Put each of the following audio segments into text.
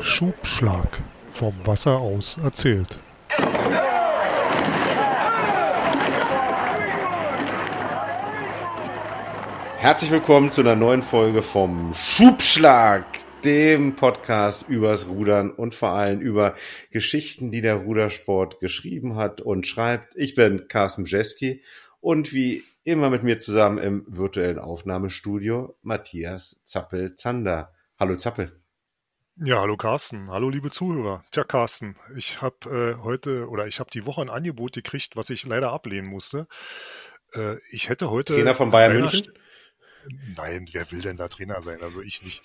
Schubschlag. Vom Wasser aus erzählt. Herzlich willkommen zu einer neuen Folge vom Schubschlag, dem Podcast übers Rudern und vor allem über Geschichten, die der Rudersport geschrieben hat und schreibt. Ich bin Carsten Jeski und wie immer mit mir zusammen im virtuellen Aufnahmestudio Matthias Zappel-Zander. Hallo Zappel. Ja, hallo Carsten. Hallo liebe Zuhörer. Tja, Carsten, ich habe äh, heute oder ich habe die Woche ein Angebot gekriegt, was ich leider ablehnen musste. Äh, ich hätte heute. Trainer von Bayern München? St Nein, wer will denn da Trainer sein? Also ich nicht.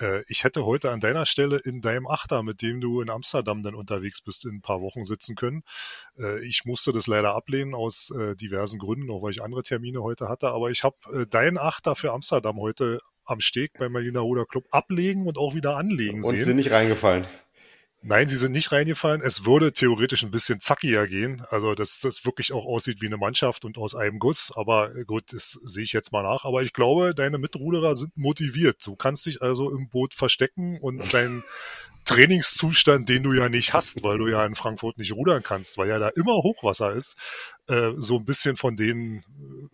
Äh, ich hätte heute an deiner Stelle in deinem Achter, mit dem du in Amsterdam dann unterwegs bist, in ein paar Wochen sitzen können. Äh, ich musste das leider ablehnen aus äh, diversen Gründen, auch weil ich andere Termine heute hatte. Aber ich habe äh, deinen Achter für Amsterdam heute am Steg beim Berliner Ruder Club ablegen und auch wieder anlegen und sehen. Und sind nicht reingefallen. Nein, sie sind nicht reingefallen. Es würde theoretisch ein bisschen zackiger gehen. Also, dass das wirklich auch aussieht wie eine Mannschaft und aus einem Guss. Aber gut, das sehe ich jetzt mal nach. Aber ich glaube, deine Mitruderer sind motiviert. Du kannst dich also im Boot verstecken und deinen Trainingszustand, den du ja nicht hast, weil du ja in Frankfurt nicht rudern kannst, weil ja da immer Hochwasser ist, äh, so ein bisschen von denen äh,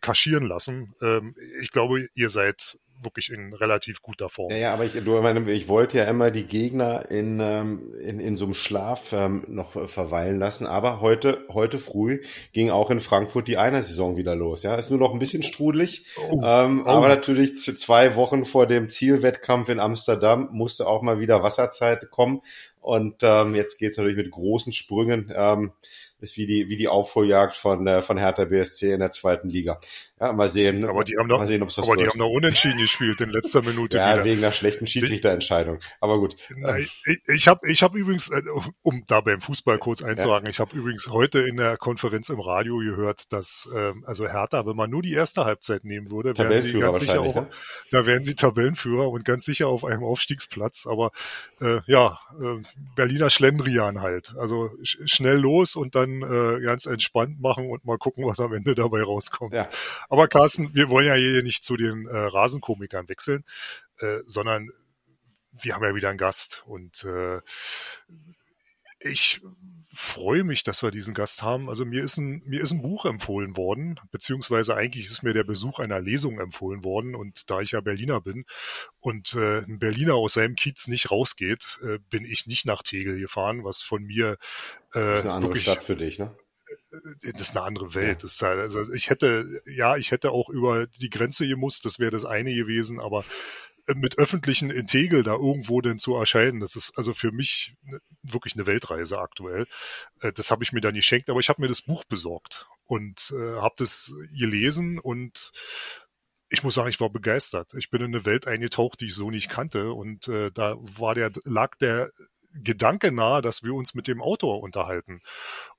kaschieren lassen. Ähm, ich glaube, ihr seid wirklich in relativ guter Form. Ja, ja aber ich, du, meine, ich wollte ja immer die Gegner in, ähm, in, in so einem Schlaf ähm, noch verweilen lassen. Aber heute, heute früh ging auch in Frankfurt die Einer-Saison wieder los. Ja, ist nur noch ein bisschen strudelig. Oh. Ähm, oh. Aber natürlich zu zwei Wochen vor dem Zielwettkampf in Amsterdam musste auch mal wieder Wasserzeit kommen. Und ähm, jetzt geht's natürlich mit großen Sprüngen. Ähm, ist wie die, wie die Aufholjagd von, äh, von Hertha BSC in der zweiten Liga. Ja, mal sehen. Aber die haben noch, mal sehen, ob's das aber wird. die haben noch unentschieden gespielt in letzter Minute. ja, wieder. wegen einer schlechten Schiedsrichterentscheidung. Aber gut. ich ich habe ich hab übrigens, äh, um da beim Fußball kurz einzuhaken, ja. ich habe übrigens heute in der Konferenz im Radio gehört, dass ähm, also Hertha, wenn man nur die erste Halbzeit nehmen würde, wären sie ganz sicher auch, ne? da wären sie Tabellenführer und ganz sicher auf einem Aufstiegsplatz. Aber äh, ja, äh, Berliner Schlendrian halt. Also sch schnell los und dann äh, ganz entspannt machen und mal gucken, was am Ende dabei rauskommt. Ja. Aber Carsten, wir wollen ja hier nicht zu den äh, Rasenkomikern wechseln, äh, sondern wir haben ja wieder einen Gast und äh, ich freue mich, dass wir diesen Gast haben. Also mir ist ein, mir ist ein Buch empfohlen worden, beziehungsweise eigentlich ist mir der Besuch einer Lesung empfohlen worden. Und da ich ja Berliner bin und äh, ein Berliner aus seinem Kiez nicht rausgeht, äh, bin ich nicht nach Tegel gefahren, was von mir äh, das ist eine andere wirklich, Stadt für dich, ne? Äh, das ist eine andere Welt. Das halt, also ich hätte, ja, ich hätte auch über die Grenze gemusst, das wäre das eine gewesen, aber äh, mit öffentlichen Integel da irgendwo denn zu erscheinen, das ist also für mich ne, wirklich eine Weltreise aktuell. Äh, das habe ich mir dann geschenkt, aber ich habe mir das Buch besorgt und äh, habe das gelesen und ich muss sagen, ich war begeistert. Ich bin in eine Welt eingetaucht, die ich so nicht kannte und äh, da war der lag der Gedanke nahe, dass wir uns mit dem Autor unterhalten.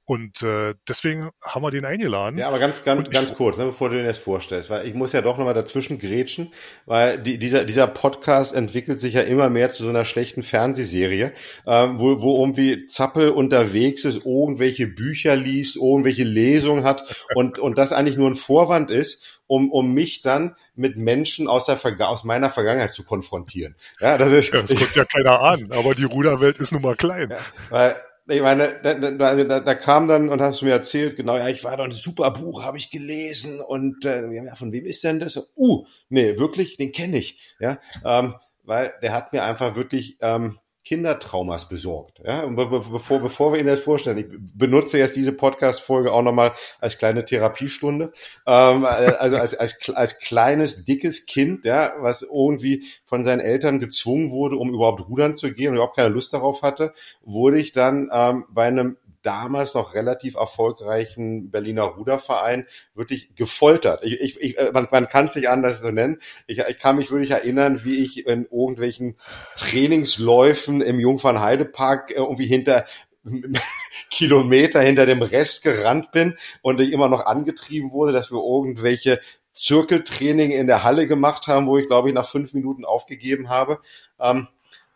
Und äh, deswegen haben wir den eingeladen. Ja, aber ganz, ganz, ganz kurz, ne, bevor du den jetzt vorstellst, weil ich muss ja doch nochmal dazwischen grätschen, weil die, dieser, dieser Podcast entwickelt sich ja immer mehr zu so einer schlechten Fernsehserie, ähm, wo, wo irgendwie Zappel unterwegs ist, irgendwelche Bücher liest, irgendwelche Lesungen hat und, und das eigentlich nur ein Vorwand ist, um, um mich dann mit Menschen aus, der aus meiner Vergangenheit zu konfrontieren. Ja, das ist. Ja, das kommt ja keiner an, aber die Ruderwelt ist nun mal klein. Ja, weil ich meine, da, da, da, da kam dann und hast du mir erzählt, genau, ja, ich war da ein super Buch, habe ich gelesen und äh, ja, von wem ist denn das? Uh, nee, wirklich, den kenne ich, ja, ähm, weil der hat mir einfach wirklich ähm, Kindertraumas besorgt. Ja, und be bevor, bevor wir Ihnen das vorstellen, ich benutze jetzt diese Podcast-Folge auch nochmal als kleine Therapiestunde. Ähm, also als, als, als kleines, dickes Kind, ja, was irgendwie von seinen Eltern gezwungen wurde, um überhaupt rudern zu gehen und überhaupt keine Lust darauf hatte, wurde ich dann ähm, bei einem damals noch relativ erfolgreichen Berliner Ruderverein wirklich gefoltert. Ich, ich, ich, äh, man, man kann es nicht anders so nennen. Ich, ich kann mich wirklich erinnern, wie ich in irgendwelchen Trainingsläufen im Jungfernheidepark äh, irgendwie hinter Kilometer hinter dem Rest gerannt bin und ich immer noch angetrieben wurde, dass wir irgendwelche Zirkeltraining in der Halle gemacht haben, wo ich glaube ich nach fünf Minuten aufgegeben habe. Ähm,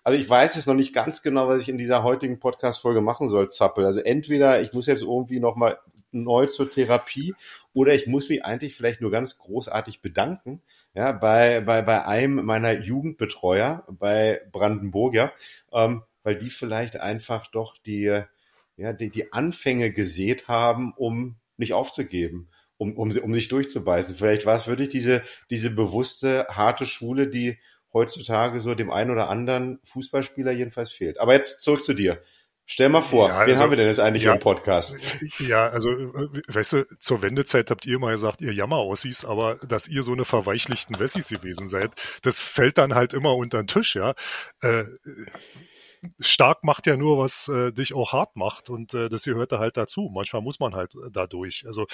also ich weiß jetzt noch nicht ganz genau, was ich in dieser heutigen Podcast-Folge machen soll, Zappel. Also entweder ich muss jetzt irgendwie nochmal neu zur Therapie oder ich muss mich eigentlich vielleicht nur ganz großartig bedanken, ja, bei, bei, bei einem meiner Jugendbetreuer bei Brandenburg, ja, ähm, weil die vielleicht einfach doch die, ja, die, die Anfänge gesät haben, um nicht aufzugeben, um, um, um sich durchzubeißen. Vielleicht war es wirklich diese, diese bewusste, harte Schule, die heutzutage so dem einen oder anderen Fußballspieler jedenfalls fehlt. Aber jetzt zurück zu dir. Stell mal vor, ja, wen also, haben wir denn jetzt eigentlich ja, im Podcast? Ja, also, weißt du, zur Wendezeit habt ihr mal gesagt, ihr Jammer-Ossis, aber dass ihr so eine verweichlichten Wessis gewesen seid, das fällt dann halt immer unter den Tisch, ja. Äh, stark macht ja nur, was äh, dich auch hart macht und äh, das gehört da halt dazu. Manchmal muss man halt da durch. Also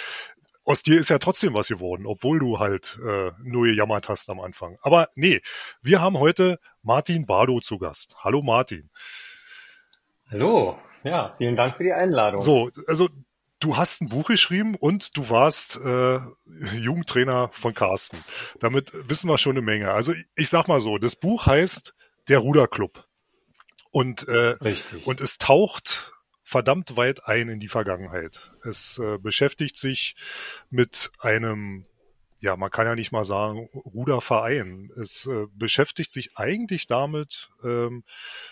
aus dir ist ja trotzdem was geworden, obwohl du halt äh, nur gejammert hast am Anfang. Aber nee, wir haben heute Martin Bardo zu Gast. Hallo Martin. Hallo, ja, vielen Dank für die Einladung. So, also du hast ein Buch geschrieben und du warst äh, Jugendtrainer von Carsten. Damit wissen wir schon eine Menge. Also ich sag mal so, das Buch heißt Der Ruderclub. Und, äh, Richtig. und es taucht verdammt weit ein in die Vergangenheit. Es äh, beschäftigt sich mit einem, ja, man kann ja nicht mal sagen, Ruderverein. Es äh, beschäftigt sich eigentlich damit, ähm,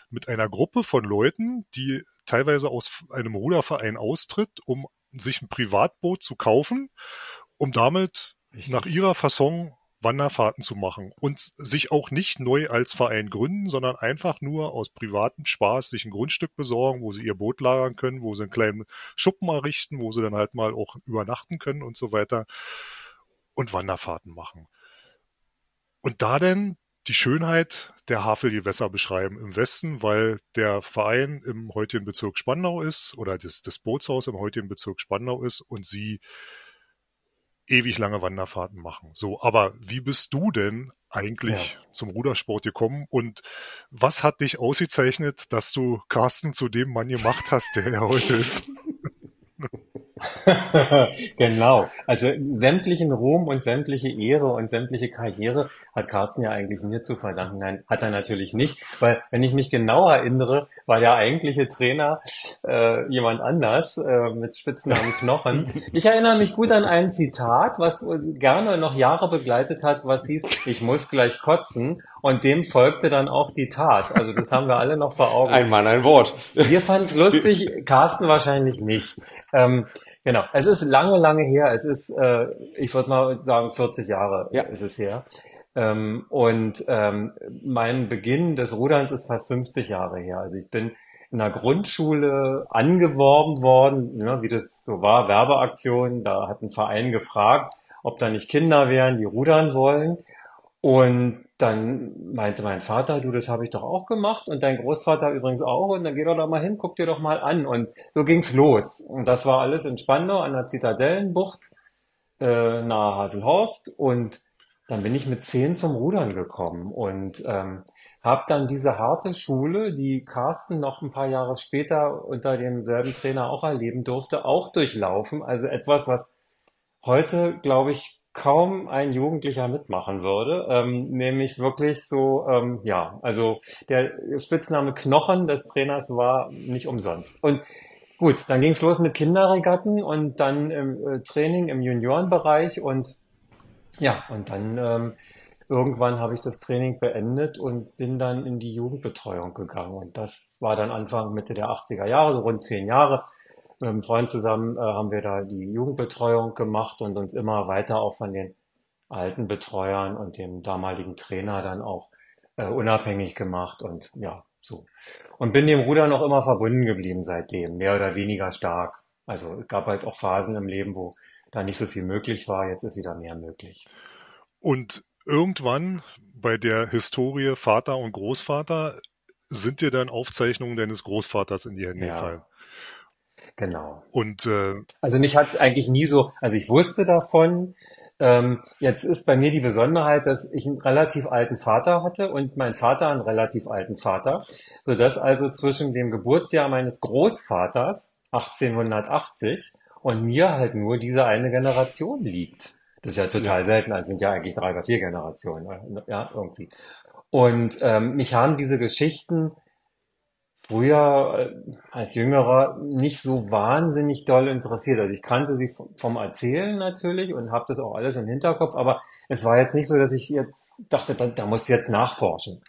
mit einer Gruppe von Leuten, die teilweise aus einem Ruderverein austritt, um sich ein Privatboot zu kaufen, um damit Richtig. nach ihrer Fasson Wanderfahrten zu machen und sich auch nicht neu als Verein gründen, sondern einfach nur aus privatem Spaß sich ein Grundstück besorgen, wo sie ihr Boot lagern können, wo sie einen kleinen Schuppen errichten, wo sie dann halt mal auch übernachten können und so weiter und Wanderfahrten machen. Und da denn die Schönheit der Havelgewässer beschreiben im Westen, weil der Verein im heutigen Bezirk Spandau ist oder das, das Bootshaus im heutigen Bezirk Spandau ist und sie ewig lange Wanderfahrten machen. So, aber wie bist du denn eigentlich ja. zum Rudersport gekommen und was hat dich ausgezeichnet, dass du Carsten zu dem Mann gemacht hast, der er heute ist? genau. Also sämtlichen Ruhm und sämtliche Ehre und sämtliche Karriere hat Carsten ja eigentlich mir zu verdanken. Nein, hat er natürlich nicht, weil wenn ich mich genau erinnere, war der eigentliche Trainer äh, jemand anders äh, mit Spitznamen Knochen. Ich erinnere mich gut an ein Zitat, was gerne noch Jahre begleitet hat, was hieß, ich muss gleich kotzen. Und dem folgte dann auch die Tat. Also das haben wir alle noch vor Augen. Ein Mann, ein Wort. Wir fanden es lustig, Carsten wahrscheinlich nicht. Ähm, Genau, es ist lange, lange her. Es ist, äh, ich würde mal sagen, 40 Jahre ja. ist es her. Ähm, und ähm, mein Beginn des Ruderns ist fast 50 Jahre her. Also ich bin in der Grundschule angeworben worden, ne, wie das so war, Werbeaktion. Da hat ein Verein gefragt, ob da nicht Kinder wären, die rudern wollen. Und dann meinte mein Vater, du, das habe ich doch auch gemacht und dein Großvater übrigens auch und dann geh doch da mal hin, guck dir doch mal an. Und so ging's los. Und das war alles in Spandau an der Zitadellenbucht äh, nahe Haselhorst und dann bin ich mit zehn zum Rudern gekommen und ähm, habe dann diese harte Schule, die Carsten noch ein paar Jahre später unter demselben Trainer auch erleben durfte, auch durchlaufen. Also etwas, was heute, glaube ich, kaum ein Jugendlicher mitmachen würde, ähm, nämlich wirklich so, ähm, ja, also der Spitzname Knochen des Trainers war nicht umsonst. Und gut, dann ging es los mit Kinderregatten und dann im äh, Training im Juniorenbereich und ja, und dann ähm, irgendwann habe ich das Training beendet und bin dann in die Jugendbetreuung gegangen. Und das war dann Anfang, Mitte der 80er Jahre, so rund zehn Jahre mit einem Freund zusammen äh, haben wir da die Jugendbetreuung gemacht und uns immer weiter auch von den alten Betreuern und dem damaligen Trainer dann auch äh, unabhängig gemacht und ja, so. Und bin dem Ruder noch immer verbunden geblieben seitdem, mehr oder weniger stark. Also es gab halt auch Phasen im Leben, wo da nicht so viel möglich war, jetzt ist wieder mehr möglich. Und irgendwann bei der Historie Vater und Großvater sind dir dann Aufzeichnungen deines Großvaters in die Hände ja. gefallen. Genau. Und äh, also mich hat es eigentlich nie so, also ich wusste davon. Ähm, jetzt ist bei mir die Besonderheit, dass ich einen relativ alten Vater hatte und mein Vater einen relativ alten Vater, so dass also zwischen dem Geburtsjahr meines Großvaters 1880 und mir halt nur diese eine Generation liegt. Das ist ja total ja. selten, also sind ja eigentlich drei oder vier Generationen, ja, irgendwie. Und ähm, mich haben diese Geschichten früher äh, als Jüngerer nicht so wahnsinnig doll interessiert. Also ich kannte sie vom Erzählen natürlich und habe das auch alles im Hinterkopf, aber es war jetzt nicht so, dass ich jetzt dachte, da, da musst du jetzt nachforschen.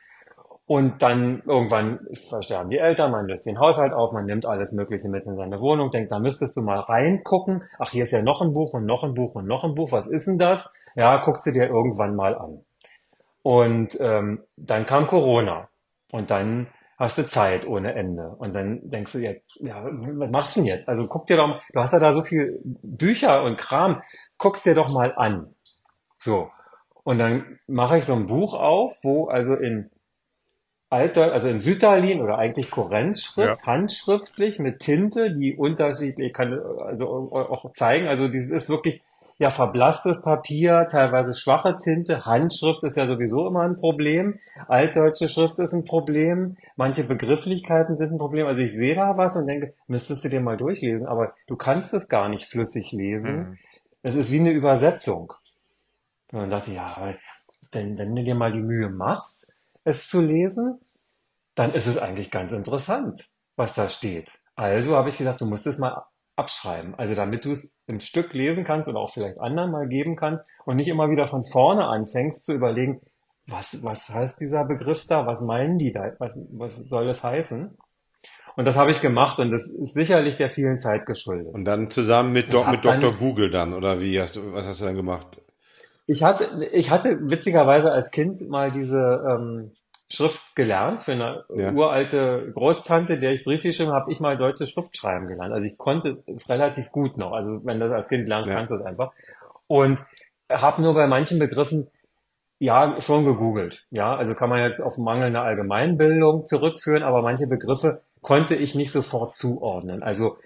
Und dann irgendwann versterben die Eltern, man löst den Haushalt auf, man nimmt alles Mögliche mit in seine Wohnung, denkt, da müsstest du mal reingucken. Ach, hier ist ja noch ein Buch und noch ein Buch und noch ein Buch. Was ist denn das? Ja, guckst du dir irgendwann mal an. Und ähm, dann kam Corona. Und dann hast du Zeit ohne Ende. Und dann denkst du jetzt, ja, was machst du denn jetzt? Also guck dir doch, du hast ja da so viel Bücher und Kram, guckst dir doch mal an. So. Und dann mache ich so ein Buch auf, wo also in Alter, also in Sütterlin oder eigentlich Kurrentschrift, ja. handschriftlich mit Tinte, die unterschiedlich kann also auch zeigen. Also dieses ist wirklich ja verblasstes Papier, teilweise schwache Tinte. Handschrift ist ja sowieso immer ein Problem. Altdeutsche Schrift ist ein Problem. Manche Begrifflichkeiten sind ein Problem. Also ich sehe da was und denke, müsstest du dir mal durchlesen, aber du kannst es gar nicht flüssig lesen. Mhm. Es ist wie eine Übersetzung. Und dann dachte ich, ja, wenn, wenn du dir mal die Mühe machst, es zu lesen, dann ist es eigentlich ganz interessant, was da steht. Also habe ich gesagt, du musst es mal abschreiben. Also damit du es im Stück lesen kannst oder auch vielleicht anderen mal geben kannst und nicht immer wieder von vorne anfängst zu überlegen, was, was heißt dieser Begriff da? Was meinen die da? Was, was soll das heißen? Und das habe ich gemacht und das ist sicherlich der vielen Zeit geschuldet. Und dann zusammen mit, Do mit Dr. Google dann, oder wie hast du, was hast du dann gemacht? Ich hatte, ich hatte witzigerweise als Kind mal diese ähm, Schrift gelernt. Für eine ja. uralte Großtante, der ich Brief geschrieben habe, ich mal deutsche Schrift schreiben gelernt. Also ich konnte es relativ gut noch. Also wenn du das als Kind lernst, ja. kannst du es einfach. Und habe nur bei manchen Begriffen ja schon gegoogelt. Ja, also kann man jetzt auf mangelnde Allgemeinbildung zurückführen, aber manche Begriffe konnte ich nicht sofort zuordnen. Also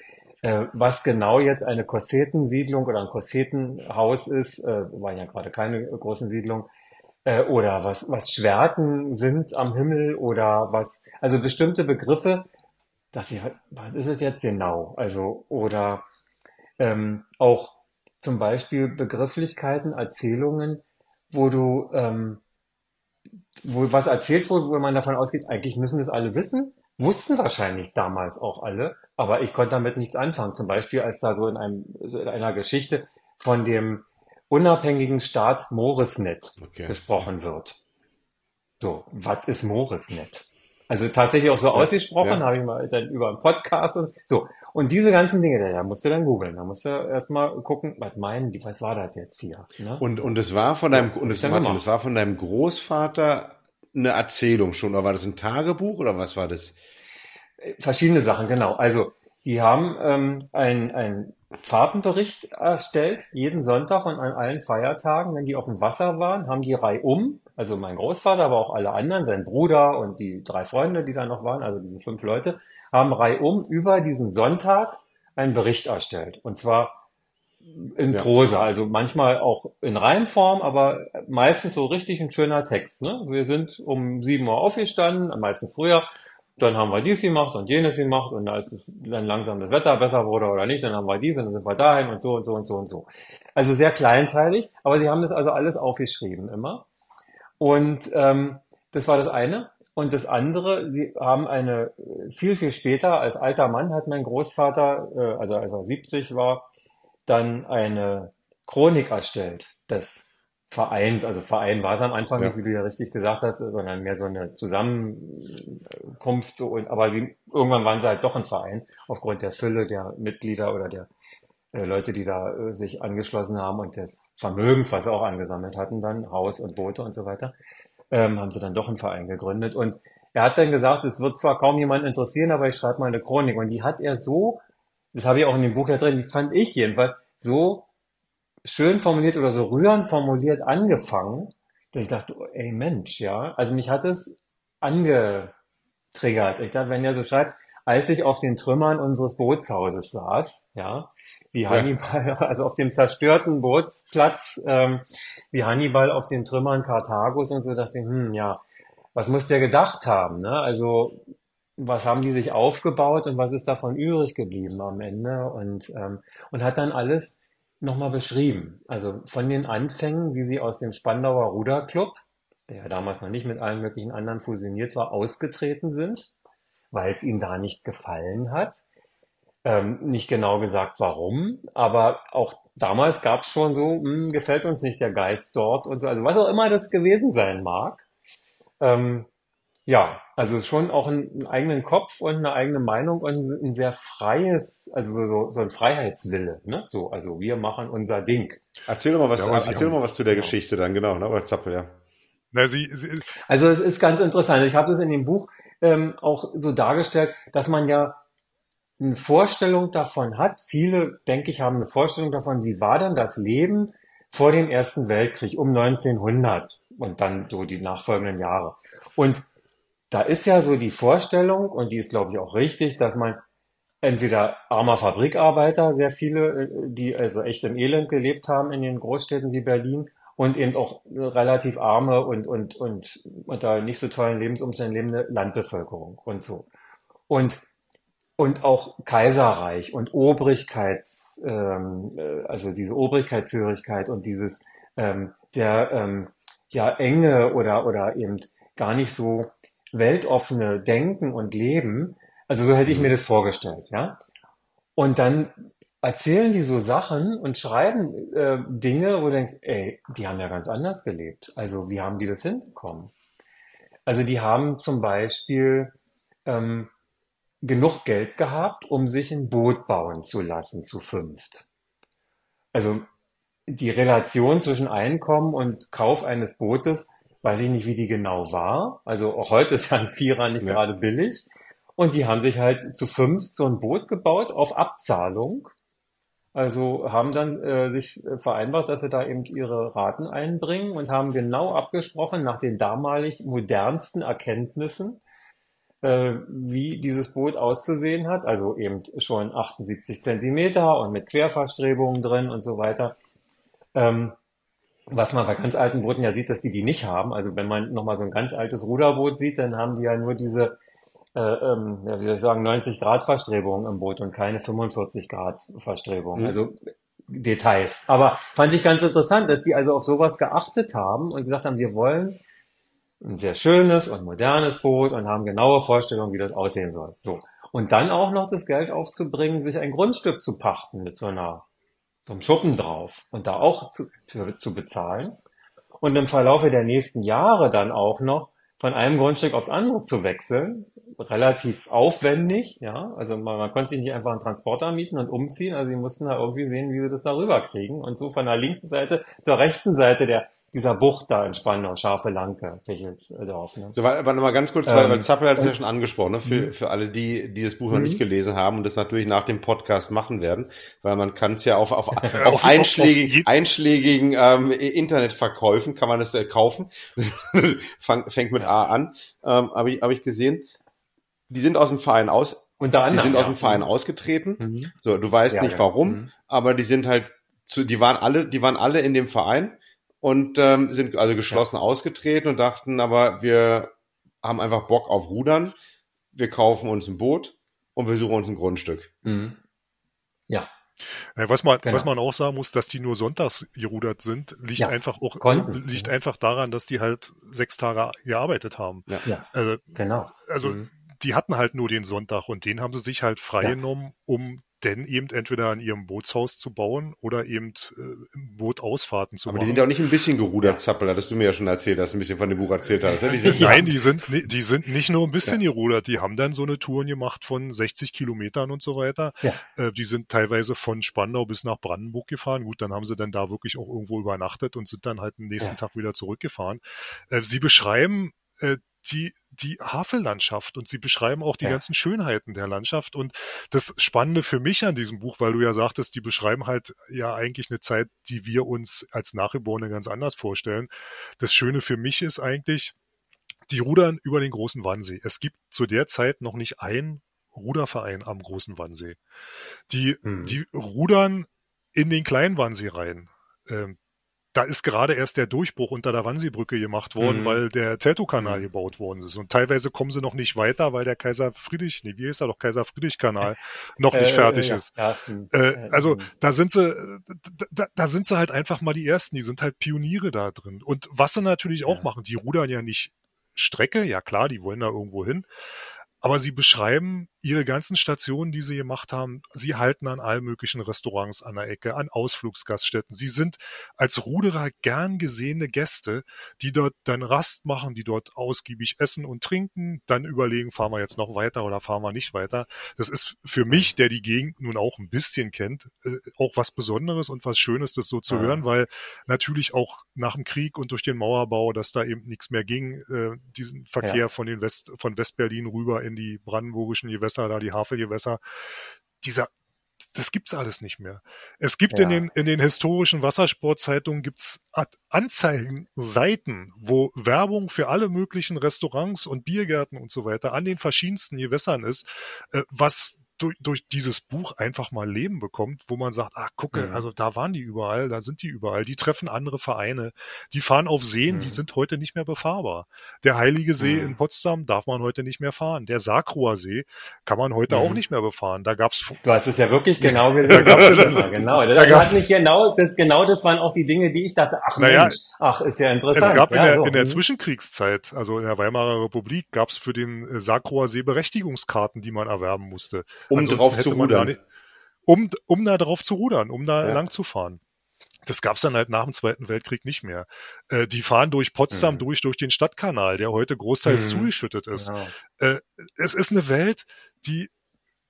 äh, was genau jetzt eine Kossetensiedlung oder ein Kossetenhaus ist, äh, waren ja gerade keine großen Siedlungen, äh, oder was, was Schwerten sind am Himmel oder was, also bestimmte Begriffe, dachte ich, was ist es jetzt genau? Also, oder ähm, auch zum Beispiel Begrifflichkeiten, Erzählungen, wo du, ähm, wo was erzählt wurde, wo man davon ausgeht, eigentlich müssen das alle wissen, wussten wahrscheinlich damals auch alle, aber ich konnte damit nichts anfangen. Zum Beispiel, als da so in, einem, so in einer Geschichte von dem unabhängigen Staat Morisnet okay. gesprochen wird. So, was ist Morisnet? Also tatsächlich auch so ja, ausgesprochen, ja. habe ich mal dann über einen Podcast und so. Und diese ganzen Dinge, da musst du dann googeln. Da musst du erstmal gucken, was meinen die, was war das jetzt hier? Ne? Und, und es war von deinem, und es, Martin, es war von deinem Großvater eine Erzählung schon, oder war das ein Tagebuch oder was war das? Verschiedene Sachen, genau. Also, die haben ähm, ein, ein Fahrtenbericht erstellt, jeden Sonntag und an allen Feiertagen, wenn die auf dem Wasser waren, haben die reihum, also mein Großvater, aber auch alle anderen, sein Bruder und die drei Freunde, die da noch waren, also diese fünf Leute, haben reihum über diesen Sonntag einen Bericht erstellt. Und zwar in ja. Prosa, also manchmal auch in Reimform, aber meistens so richtig ein schöner Text. Ne? Wir sind um sieben Uhr aufgestanden, meistens früher, dann haben wir dies gemacht und jenes gemacht und als dann langsam das Wetter besser wurde oder nicht, dann haben wir dies und dann sind wir dahin und so und so und so und so. Also sehr kleinteilig, aber sie haben das also alles aufgeschrieben immer. Und ähm, das war das eine. Und das andere, sie haben eine, viel, viel später, als alter Mann hat mein Großvater, äh, also als er 70 war, dann eine Chronik erstellt des vereint, also Verein war es am Anfang ja. nicht, wie du ja richtig gesagt hast, sondern mehr so eine Zusammenkunft, so, und, aber sie, irgendwann waren sie halt doch ein Verein, aufgrund der Fülle der Mitglieder oder der äh, Leute, die da äh, sich angeschlossen haben und des Vermögens, was sie auch angesammelt hatten, dann Haus und Boote und so weiter, ähm, haben sie dann doch einen Verein gegründet und er hat dann gesagt, es wird zwar kaum jemand interessieren, aber ich schreibe mal eine Chronik und die hat er so, das habe ich auch in dem Buch ja drin, die fand ich jedenfalls so schön formuliert oder so rührend formuliert angefangen, dass ich dachte, ey Mensch, ja, also mich hat es angetriggert. Ich dachte, wenn er so schreibt, als ich auf den Trümmern unseres Bootshauses saß, ja, wie Hannibal, also auf dem zerstörten Bootsplatz, ähm, wie Hannibal auf den Trümmern Karthagos und so, dachte ich, hm, ja, was muss der gedacht haben, ne? Also, was haben die sich aufgebaut und was ist davon übrig geblieben am Ende und, ähm, und hat dann alles nochmal beschrieben. Also von den Anfängen, wie sie aus dem Spandauer Ruderclub, der ja damals noch nicht mit allen möglichen anderen fusioniert war, ausgetreten sind. weil es ihm da nicht gefallen hat. Ähm, nicht genau gesagt, warum, aber auch damals gab es schon so, hm, gefällt uns nicht der Geist dort und so, also was auch immer das gewesen sein mag. Ähm, ja, also schon auch einen, eigenen Kopf und eine eigene Meinung und ein sehr freies, also so, so ein Freiheitswille, ne? So, also wir machen unser Ding. Erzähl doch mal was, ja, was erzähl doch mal was zu der genau. Geschichte dann, genau, ne? Oder Zappel, ja. Na, sie, sie, also es ist ganz interessant. Ich habe das in dem Buch ähm, auch so dargestellt, dass man ja eine Vorstellung davon hat. Viele, denke ich, haben eine Vorstellung davon, wie war denn das Leben vor dem Ersten Weltkrieg um 1900 und dann so die nachfolgenden Jahre. Und da ist ja so die Vorstellung, und die ist, glaube ich, auch richtig, dass man entweder armer Fabrikarbeiter, sehr viele, äh, die also echt im Elend gelebt haben in den Großstädten wie Berlin, und eben auch relativ arme und, und, und unter nicht so tollen Lebensumständen lebende Landbevölkerung und so. Und, und auch Kaiserreich und Obrigkeits, ähm, äh, also diese Obrigkeitshörigkeit und dieses ähm, sehr ähm, ja enge oder, oder eben gar nicht so weltoffene Denken und Leben. Also so hätte ich mir das vorgestellt, ja. Und dann erzählen die so Sachen und schreiben äh, Dinge, wo du denkst, ey, die haben ja ganz anders gelebt. Also wie haben die das hinbekommen? Also die haben zum Beispiel ähm, genug Geld gehabt, um sich ein Boot bauen zu lassen zu fünft. Also die Relation zwischen Einkommen und Kauf eines Bootes, weiß ich nicht, wie die genau war. Also auch heute ist ja ein Vierer nicht ja. gerade billig. Und die haben sich halt zu fünft so ein Boot gebaut auf Abzahlung also haben dann äh, sich vereinbart, dass sie da eben ihre Raten einbringen und haben genau abgesprochen nach den damalig modernsten Erkenntnissen, äh, wie dieses Boot auszusehen hat. Also eben schon 78 Zentimeter und mit Querverstrebungen drin und so weiter. Ähm, was man bei ganz alten Booten ja sieht, dass die die nicht haben. Also wenn man nochmal so ein ganz altes Ruderboot sieht, dann haben die ja nur diese äh, ähm, ja, wie soll ich sagen, 90 Grad Verstrebung im Boot und keine 45 Grad Verstrebung. Mhm. Also Details. Aber fand ich ganz interessant, dass die also auf sowas geachtet haben und gesagt haben, wir wollen ein sehr schönes und modernes Boot und haben genaue Vorstellungen, wie das aussehen soll. So. Und dann auch noch das Geld aufzubringen, sich ein Grundstück zu pachten mit so einer, so einem Schuppen drauf und da auch zu, für, zu bezahlen. Und im Verlaufe der nächsten Jahre dann auch noch von einem Grundstück aufs andere zu wechseln, relativ aufwendig, ja. Also man, man konnte sich nicht einfach einen Transporter mieten und umziehen, also sie mussten da irgendwie sehen, wie sie das da rüberkriegen. Und so von der linken Seite zur rechten Seite der dieser Bucht da in Spandau, Scharfe Lanke, Pichelsdorf. Ne? So, warte mal ganz kurz, weil, ähm, weil Zappel hat es ja schon angesprochen, ne? für, mhm. für alle, die, die das Buch noch nicht mhm. gelesen haben und das natürlich nach dem Podcast machen werden, weil man kann es ja auf, auf, auf, einschlägig, einschlägigen ähm, Internetverkäufen kann man es äh, kaufen. Fang, fängt mit A an, ähm, habe ich, hab ich gesehen. Die sind aus dem Verein aus, Unter anderem, die sind ja. aus dem Verein ausgetreten. Mhm. So, du weißt ja, nicht warum, mhm. aber die sind halt zu, die waren alle, die waren alle in dem Verein und ähm, sind also geschlossen ja. ausgetreten und dachten, aber wir haben einfach Bock auf Rudern, wir kaufen uns ein Boot und wir suchen uns ein Grundstück. Mhm. Ja. Was man, genau. was man auch sagen muss, dass die nur sonntags gerudert sind, liegt ja. einfach auch, Konnten. liegt einfach daran, dass die halt sechs Tage gearbeitet haben. Ja, ja. Also, genau. Also, mhm. die hatten halt nur den Sonntag und den haben sie sich halt freigenommen, um denn eben entweder an ihrem Bootshaus zu bauen oder eben äh, Bootausfahrten zu Aber machen. Aber die sind auch nicht ein bisschen gerudert, Zappel, hattest du mir ja schon erzählt, hast du ein bisschen von dem Buch erzählt hast. Ne? Die sind Nein, die sind, die sind nicht nur ein bisschen ja. gerudert, die haben dann so eine Touren gemacht von 60 Kilometern und so weiter. Ja. Äh, die sind teilweise von Spandau bis nach Brandenburg gefahren. Gut, dann haben sie dann da wirklich auch irgendwo übernachtet und sind dann halt am nächsten ja. Tag wieder zurückgefahren. Äh, sie beschreiben äh, die, die Havellandschaft und sie beschreiben auch die ja. ganzen Schönheiten der Landschaft. Und das Spannende für mich an diesem Buch, weil du ja sagtest, die beschreiben halt ja eigentlich eine Zeit, die wir uns als Nachgeborene ganz anders vorstellen. Das Schöne für mich ist eigentlich, die rudern über den großen Wannsee. Es gibt zu der Zeit noch nicht ein Ruderverein am großen Wannsee. Die, hm. die rudern in den kleinen Wannsee rein. Ähm, da ist gerade erst der Durchbruch unter der Wannseebrücke gemacht worden, mhm. weil der Teltow-Kanal mhm. gebaut worden ist. Und teilweise kommen sie noch nicht weiter, weil der Kaiser Friedrich, nee, wie ist er doch, Kaiser Friedrich-Kanal noch nicht äh, fertig ja, ist. Ja, hm. äh, also hm. da sind sie, da, da, sind sie halt einfach mal die Ersten, die sind halt Pioniere da drin. Und was sie natürlich auch ja. machen, die rudern ja nicht Strecke, ja klar, die wollen da irgendwo hin, aber sie beschreiben ihre ganzen Stationen, die sie gemacht haben. Sie halten an allen möglichen Restaurants an der Ecke, an Ausflugsgaststätten. Sie sind als Ruderer gern gesehene Gäste, die dort dann Rast machen, die dort ausgiebig essen und trinken, dann überlegen, fahren wir jetzt noch weiter oder fahren wir nicht weiter. Das ist für mich, der die Gegend nun auch ein bisschen kennt, äh, auch was Besonderes und was Schönes, das so zu ja. hören, weil natürlich auch nach dem Krieg und durch den Mauerbau, dass da eben nichts mehr ging, äh, diesen Verkehr ja. von den West, von Westberlin rüber in die brandenburgischen Gewässer, da die Havelgewässer, dieser das gibt's alles nicht mehr. Es gibt ja. in den in den historischen Wassersportzeitungen gibt's Anzeigenseiten, wo Werbung für alle möglichen Restaurants und Biergärten und so weiter an den verschiedensten Gewässern ist, äh, was durch, durch dieses Buch einfach mal Leben bekommt, wo man sagt, ah, gucke, mhm. also da waren die überall, da sind die überall, die treffen andere Vereine, die fahren auf Seen, mhm. die sind heute nicht mehr befahrbar. Der Heilige See mhm. in Potsdam darf man heute nicht mehr fahren. Der Sakroer See kann man heute auch mhm. nicht mehr befahren. Da gab's Du hast es ja wirklich genau gesehen. da genau. Das, da hat nicht genau, das, genau das waren auch die Dinge, die ich dachte, ach naja, Mensch, ach, ist ja interessant. Es gab ja, in, der, so. in der mhm. Zwischenkriegszeit, also in der Weimarer Republik, gab's für den äh, Sakroer See Berechtigungskarten, die man erwerben musste um drauf zu rudern. Nicht, um, um da drauf zu rudern, um da ja. lang zu fahren. Das gab's dann halt nach dem Zweiten Weltkrieg nicht mehr. Äh, die fahren durch Potsdam mhm. durch, durch den Stadtkanal, der heute großteils mhm. zugeschüttet ist. Ja. Äh, es ist eine Welt, die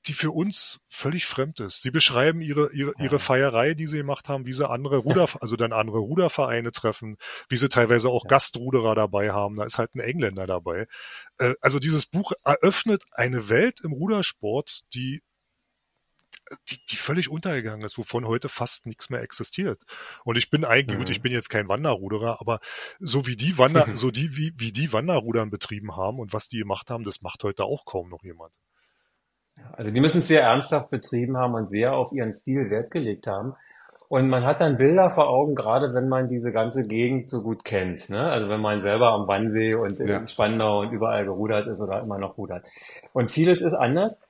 die für uns völlig fremd ist. Sie beschreiben ihre, ihre, ihre ja. Feierei, die sie gemacht haben, wie sie andere Ruder, also dann andere Rudervereine treffen, wie sie teilweise auch ja. Gastruderer dabei haben. Da ist halt ein Engländer dabei. Äh, also dieses Buch eröffnet eine Welt im Rudersport, die die, die völlig untergegangen ist, wovon heute fast nichts mehr existiert. Und ich bin eigentlich, mhm. gut, ich bin jetzt kein Wanderruderer, aber so wie die Wander, so die, wie, wie die Wanderrudern betrieben haben und was die gemacht haben, das macht heute auch kaum noch jemand. Also die müssen es sehr ernsthaft betrieben haben und sehr auf ihren Stil Wert gelegt haben. Und man hat dann Bilder vor Augen, gerade wenn man diese ganze Gegend so gut kennt. Ne? Also wenn man selber am Wannsee und in ja. Spandau und überall gerudert ist oder immer noch rudert. Und vieles ist anders.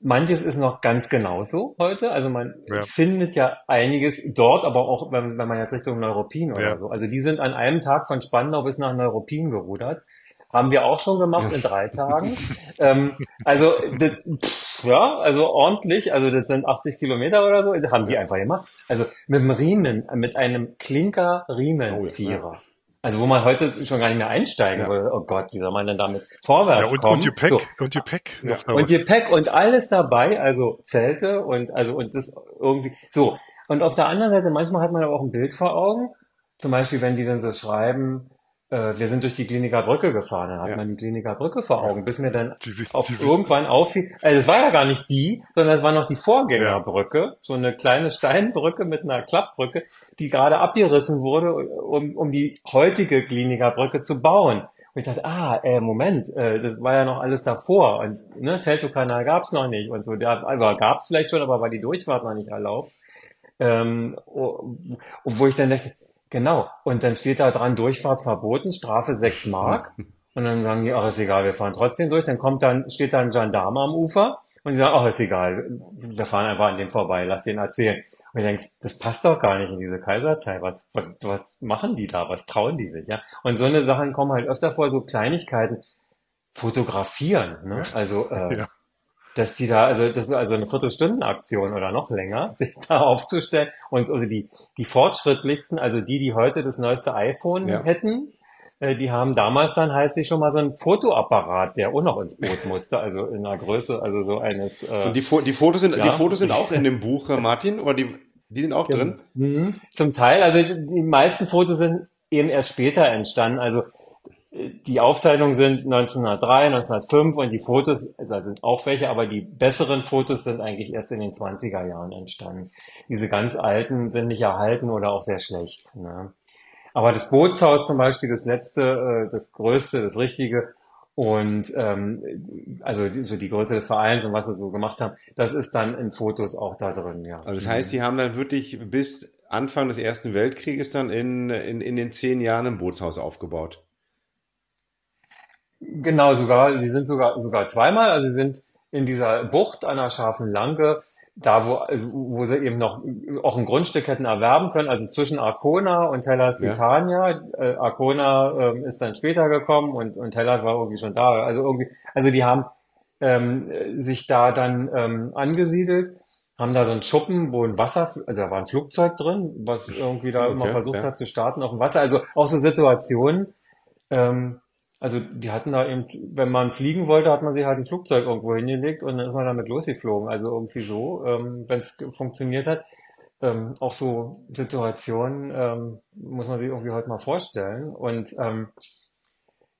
Manches ist noch ganz genauso heute. Also man ja. findet ja einiges dort, aber auch wenn, wenn man jetzt Richtung Neuruppin oder ja. so. Also die sind an einem Tag von Spandau bis nach Neuruppin gerudert. Haben wir auch schon gemacht in drei Tagen. ähm, also das, pff, ja, also ordentlich. Also das sind 80 Kilometer oder so. Das haben die einfach gemacht. Also mit einem Riemen, mit einem Klinker-Riemen-Vierer. Oh, also wo man heute schon gar nicht mehr einsteigen ja. will. Oh Gott, wie soll man denn damit vorwärts ja, und, kommen? Und Gepäck, so. und Gepäck. Ja. Und Gepäck und alles dabei, also Zelte und also und das irgendwie so. Und auf der anderen Seite, manchmal hat man aber auch ein Bild vor Augen. Zum Beispiel, wenn die dann so schreiben, wir sind durch die Kliniker Brücke gefahren, dann hat ja. man die Kliniker Brücke vor Augen, bis mir dann die, die, auf die, irgendwann auffiel, also es war ja gar nicht die, sondern es war noch die Vorgängerbrücke, ja. so eine kleine Steinbrücke mit einer Klappbrücke, die gerade abgerissen wurde, um, um die heutige Kliniker Brücke zu bauen. Und ich dachte, ah, äh, Moment, äh, das war ja noch alles davor. Und ne, Teltow-Kanal gab's noch nicht und so. Der also, gab's vielleicht schon, aber war die Durchfahrt noch nicht erlaubt. Ähm, wo ich dann dachte, Genau. Und dann steht da dran, Durchfahrt verboten, Strafe 6 Mark. Und dann sagen die, ach, ist egal, wir fahren trotzdem durch. Dann kommt dann, steht da ein Gendarm am Ufer und die sagen, ach, ist egal, wir fahren einfach an dem vorbei, lass den erzählen. Und du denkst, das passt doch gar nicht in diese Kaiserzeit. Was, was, was machen die da? Was trauen die sich? Ja? Und so eine Sachen kommen halt öfter vor, so Kleinigkeiten. Fotografieren, ne? Also äh, ja dass die da, also das ist also eine Viertelstundenaktion oder noch länger, sich da aufzustellen und also die, die fortschrittlichsten, also die, die heute das neueste iPhone ja. hätten, äh, die haben damals dann halt sich schon mal so einen Fotoapparat, der auch noch ins Boot musste, also in einer Größe, also so eines. Äh, und die, Fo die Fotos sind, ja. die Fotos sind auch in dem Buch, Martin, oder die, die sind auch drin? Mhm. Zum Teil, also die meisten Fotos sind eben erst später entstanden. Also die Aufzeichnungen sind 1903, 1905 und die Fotos, da sind auch welche, aber die besseren Fotos sind eigentlich erst in den 20er Jahren entstanden. Diese ganz alten sind nicht erhalten oder auch sehr schlecht. Ne? Aber das Bootshaus zum Beispiel, das letzte, äh, das größte, das richtige und ähm, also so die Größe des Vereins und was sie so gemacht haben, das ist dann in Fotos auch da drin, ja. Also das heißt, sie haben dann wirklich bis Anfang des Ersten Weltkrieges dann in, in, in den zehn Jahren ein Bootshaus aufgebaut. Genau, sogar, sie sind sogar, sogar zweimal, also sie sind in dieser Bucht an der scharfen Lanke, da wo, also, wo sie eben noch auch ein Grundstück hätten erwerben können, also zwischen Arcona und Hellas ja. Titania. Äh, Arcona äh, ist dann später gekommen und, und Hellas war irgendwie schon da. Also irgendwie, also die haben ähm, sich da dann ähm, angesiedelt, haben da so einen Schuppen, wo ein Wasser, also da war ein Flugzeug drin, was irgendwie da okay, immer versucht ja. hat zu starten auf dem Wasser. Also auch so Situationen, ähm, also die hatten da eben, wenn man fliegen wollte, hat man sich halt ein Flugzeug irgendwo hingelegt und dann ist man damit losgeflogen. Also irgendwie so, ähm, wenn es funktioniert hat. Ähm, auch so Situationen ähm, muss man sich irgendwie heute mal vorstellen. Und ähm,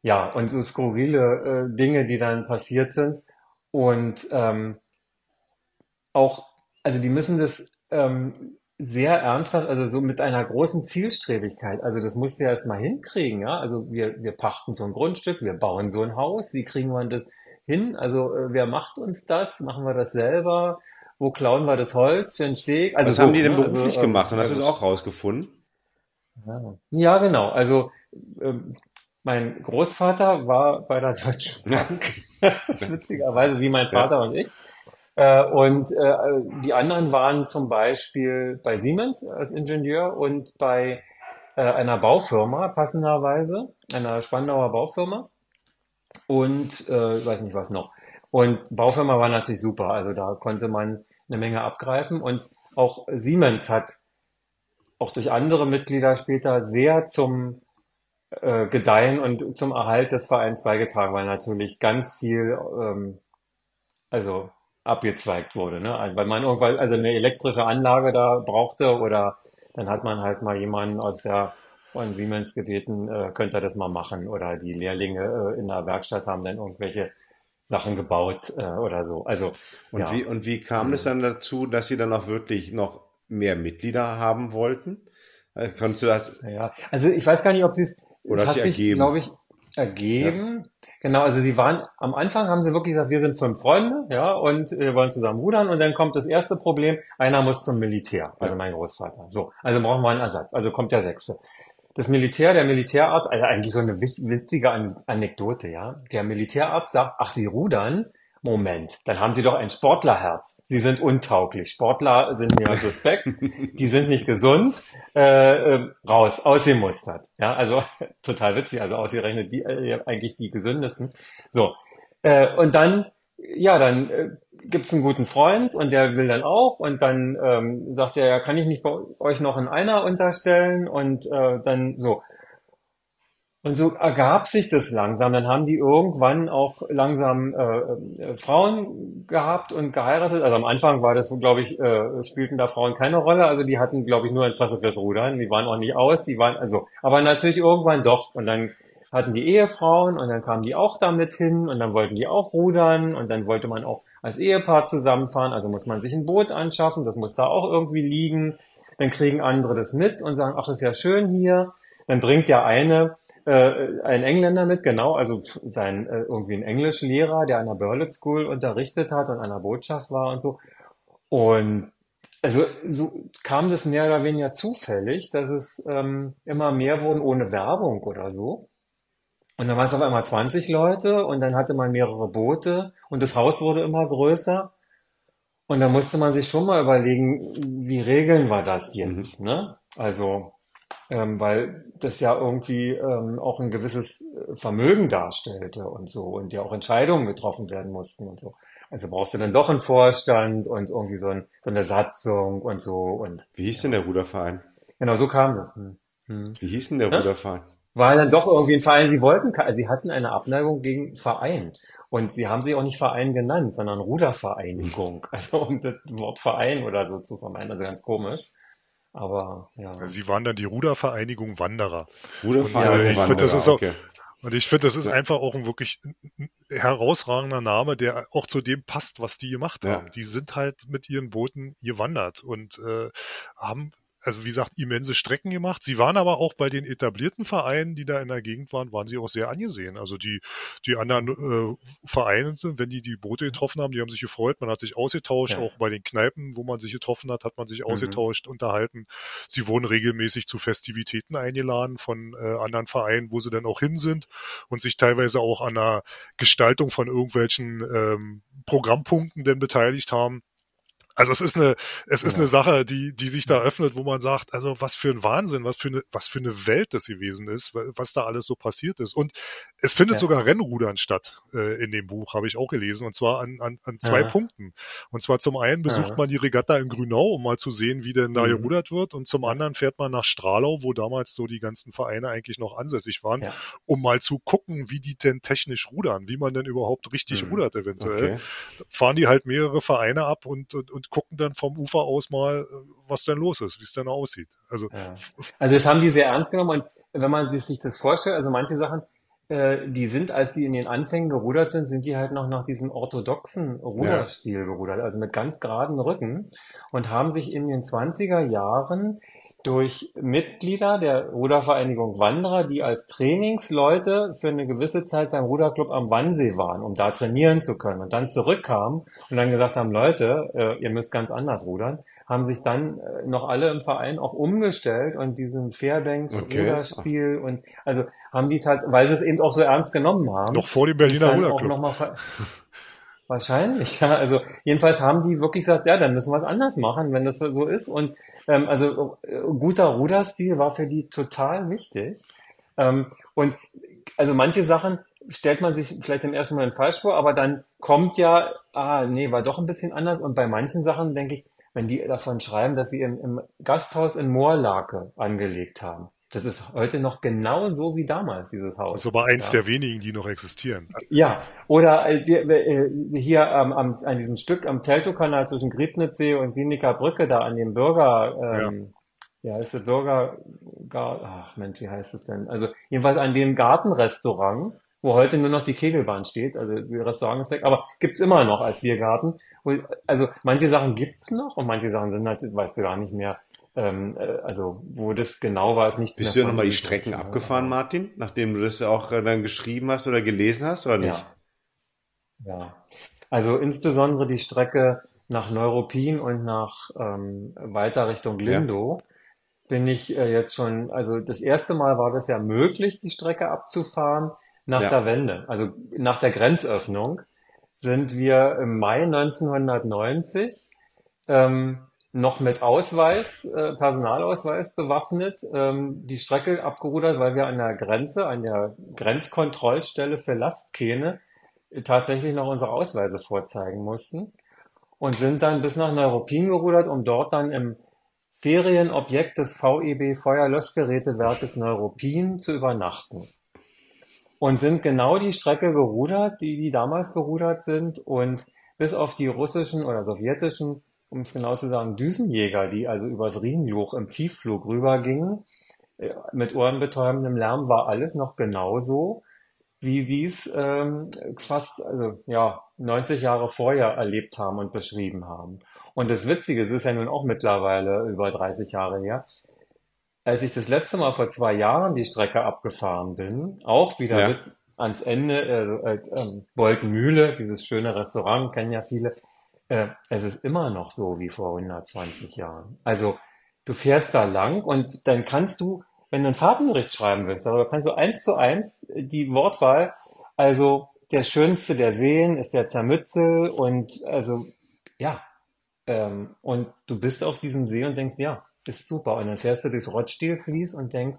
ja, und so skurrile äh, Dinge, die dann passiert sind. Und ähm, auch, also die müssen das ähm, sehr ernsthaft, also so mit einer großen Zielstrebigkeit. Also das musst du ja erstmal hinkriegen, ja. Also wir, wir pachten so ein Grundstück, wir bauen so ein Haus, wie kriegen wir das hin? Also äh, wer macht uns das? Machen wir das selber? Wo klauen wir das Holz für einen Steg? Also Was haben die denn ne? beruflich also, gemacht? Und hast du das auch rausgefunden? Ja, ja genau. Also ähm, mein Großvater war bei der Deutschen Bank. das ist witzigerweise wie mein Vater ja. und ich. Äh, und äh, die anderen waren zum Beispiel bei Siemens als Ingenieur und bei äh, einer Baufirma, passenderweise, einer Spandauer Baufirma. Und äh, ich weiß nicht was noch. Und Baufirma war natürlich super. Also da konnte man eine Menge abgreifen. Und auch Siemens hat auch durch andere Mitglieder später sehr zum äh, Gedeihen und zum Erhalt des Vereins beigetragen, weil natürlich ganz viel, ähm, also abgezweigt wurde. Ne? Also, weil man irgendwann also eine elektrische Anlage da brauchte oder dann hat man halt mal jemanden aus der von Siemens gebeten, äh, könnte er das mal machen oder die Lehrlinge äh, in der Werkstatt haben dann irgendwelche Sachen gebaut äh, oder so. Also und ja. wie und wie kam es dann dazu, dass sie dann auch wirklich noch mehr Mitglieder haben wollten? Äh, kannst du das? Ja, also ich weiß gar nicht, ob sie es oder hat sich ergeben? Glaube ich ergeben. Ja. Genau, also sie waren, am Anfang haben sie wirklich gesagt, wir sind fünf Freunde, ja, und wir wollen zusammen rudern und dann kommt das erste Problem, einer muss zum Militär, also mein Großvater. So, also brauchen wir einen Ersatz, also kommt der sechste. Das Militär, der Militärarzt, also eigentlich so eine witzige Anekdote, ja. Der Militärarzt sagt, ach, Sie rudern, Moment, dann haben Sie doch ein Sportlerherz. Sie sind untauglich. Sportler sind mir suspekt, die sind nicht gesund, äh, äh, raus, ausgemustert. Ja, also total witzig, also ausgerechnet die äh, eigentlich die gesündesten. So, äh, und dann, ja, dann äh, gibt's einen guten Freund und der will dann auch und dann ähm, sagt er, ja, kann ich nicht bei euch noch in einer unterstellen und äh, dann so. Und so ergab sich das langsam. Dann haben die irgendwann auch langsam äh, äh, Frauen gehabt und geheiratet. Also am Anfang war das so, glaube ich, äh, spielten da Frauen keine Rolle. Also die hatten, glaube ich, nur Interesse fürs Rudern. Die waren auch nicht aus. Die waren also, aber natürlich irgendwann doch. Und dann hatten die Ehefrauen und dann kamen die auch damit hin und dann wollten die auch rudern und dann wollte man auch als Ehepaar zusammenfahren. Also muss man sich ein Boot anschaffen. Das muss da auch irgendwie liegen. Dann kriegen andere das mit und sagen, ach, ist ja schön hier. Dann bringt der eine äh, ein Engländer mit, genau, also sein äh, irgendwie ein Englischlehrer, der an der Burlet School unterrichtet hat und an der Botschaft war und so. Und also so kam das mehr oder weniger zufällig, dass es ähm, immer mehr wurden ohne Werbung oder so. Und dann waren es auf einmal 20 Leute und dann hatte man mehrere Boote und das Haus wurde immer größer. Und da musste man sich schon mal überlegen, wie regeln wir das jetzt, mhm. ne? Also, ähm, weil das ja irgendwie ähm, auch ein gewisses äh, Vermögen darstellte und so und ja auch Entscheidungen getroffen werden mussten und so. Also brauchst du dann doch einen Vorstand und irgendwie so, ein, so eine Satzung und so und. Wie hieß denn der Ruderverein? Genau, so kam das. Hm. Hm. Wie hieß denn der ja? Ruderverein? War dann doch irgendwie ein Verein, sie wollten, sie hatten eine Abneigung gegen Verein. Und sie haben sich auch nicht Verein genannt, sondern Rudervereinigung. Also um das Wort Verein oder so zu vermeiden, also ganz komisch. Aber ja. Sie waren dann die Rudervereinigung Wanderer. Rudervereinigung und, äh, ich Wanderer, das ist auch, okay. Und ich finde, das ist ja. einfach auch ein wirklich herausragender Name, der auch zu dem passt, was die gemacht haben. Die sind halt mit ihren Booten gewandert und äh, haben also wie gesagt, immense Strecken gemacht. Sie waren aber auch bei den etablierten Vereinen, die da in der Gegend waren, waren sie auch sehr angesehen. Also die, die anderen äh, Vereine, wenn die die Boote getroffen haben, die haben sich gefreut, man hat sich ausgetauscht, ja. auch bei den Kneipen, wo man sich getroffen hat, hat man sich mhm. ausgetauscht, unterhalten. Sie wurden regelmäßig zu Festivitäten eingeladen von äh, anderen Vereinen, wo sie dann auch hin sind und sich teilweise auch an der Gestaltung von irgendwelchen ähm, Programmpunkten denn beteiligt haben. Also es ist eine, es ist ja. eine Sache, die, die sich da öffnet, wo man sagt, also was für ein Wahnsinn, was für eine, was für eine Welt das gewesen ist, was da alles so passiert ist. Und es findet ja. sogar Rennrudern statt äh, in dem Buch, habe ich auch gelesen, und zwar an, an, an zwei ja. Punkten. Und zwar zum einen besucht man die Regatta in Grünau, um mal zu sehen, wie denn da mhm. gerudert wird, und zum anderen fährt man nach Stralau, wo damals so die ganzen Vereine eigentlich noch ansässig waren, um mal zu gucken, wie die denn technisch rudern, wie man denn überhaupt richtig mhm. rudert eventuell. Okay. Fahren die halt mehrere Vereine ab und, und, und und gucken dann vom Ufer aus mal, äh, was denn los ist, wie es denn aussieht. Also, ja. also das haben die sehr ernst genommen und wenn man sich das vorstellt, also manche Sachen, äh, die sind, als sie in den Anfängen gerudert sind, sind die halt noch nach diesem orthodoxen Ruderstil ja. gerudert, also mit ganz geraden Rücken und haben sich in den 20er Jahren durch Mitglieder der Rudervereinigung Wanderer, die als Trainingsleute für eine gewisse Zeit beim Ruderclub am Wannsee waren, um da trainieren zu können und dann zurückkamen und dann gesagt haben, Leute, äh, ihr müsst ganz anders rudern, haben sich dann äh, noch alle im Verein auch umgestellt und diesen Fairbanks okay. Ruderspiel und also haben die tatsächlich, weil sie es eben auch so ernst genommen haben. Noch vor dem Berliner Ruderclub. Wahrscheinlich, ja. Also jedenfalls haben die wirklich gesagt, ja, dann müssen wir es anders machen, wenn das so ist. Und ähm, also äh, guter Ruderstil war für die total wichtig. Ähm, und also manche Sachen stellt man sich vielleicht im ersten Moment falsch vor, aber dann kommt ja, ah, nee, war doch ein bisschen anders. Und bei manchen Sachen denke ich, wenn die davon schreiben, dass sie im, im Gasthaus in Moorlake angelegt haben. Das ist heute noch genau so wie damals, dieses Haus. Das ist aber eins ja. der wenigen, die noch existieren. Ja, oder äh, äh hier ähm, am, an diesem Stück am Teltow-Kanal zwischen Griebnitzsee und Wienecker Brücke, da an dem Bürger, ähm, ja. ja, ist der Bürger, ach Mensch, wie heißt es denn? Also jedenfalls an dem Gartenrestaurant, wo heute nur noch die Kegelbahn steht, also die Restaurant ist weg, aber gibt's immer noch als Biergarten. Also manche Sachen gibt's noch und manche Sachen sind halt, weißt du gar nicht mehr. Ähm, äh, also wo das genau war, ist nichts Bist du ja nochmal die Strecken abgefahren, Martin, nachdem du das auch äh, dann geschrieben hast oder gelesen hast, oder nicht? Ja. ja. Also insbesondere die Strecke nach Neuruppin und nach ähm, weiter Richtung Lindo ja. bin ich äh, jetzt schon, also das erste Mal war das ja möglich, die Strecke abzufahren nach ja. der Wende, also nach der Grenzöffnung sind wir im Mai 1990 ähm, noch mit Ausweis, äh, Personalausweis bewaffnet, ähm, die Strecke abgerudert, weil wir an der Grenze, an der Grenzkontrollstelle für Lastkähne äh, tatsächlich noch unsere Ausweise vorzeigen mussten und sind dann bis nach Neuruppin gerudert, um dort dann im Ferienobjekt des VEB Feuerlöschgerätewerkes Neuruppin zu übernachten. Und sind genau die Strecke gerudert, die die damals gerudert sind und bis auf die russischen oder sowjetischen um es genau zu sagen, Düsenjäger, die also übers Riesenjoch im Tiefflug rübergingen, äh, mit ohrenbetäubendem Lärm war alles noch genauso, wie sie es ähm, fast also ja 90 Jahre vorher erlebt haben und beschrieben haben. Und das Witzige, es ist ja nun auch mittlerweile über 30 Jahre her, als ich das letzte Mal vor zwei Jahren die Strecke abgefahren bin, auch wieder ja. bis ans Ende, äh, äh, äh, Bolkenmühle, dieses schöne Restaurant, kennen ja viele, äh, es ist immer noch so wie vor 120 Jahren. Also du fährst da lang und dann kannst du, wenn du einen Fahrtenbericht schreiben willst, darüber kannst du eins zu eins die Wortwahl, also der schönste der Seen ist der Zermützel und also ja, ähm, und du bist auf diesem See und denkst, ja, ist super. Und dann fährst du durchs Rottstielflies und denkst,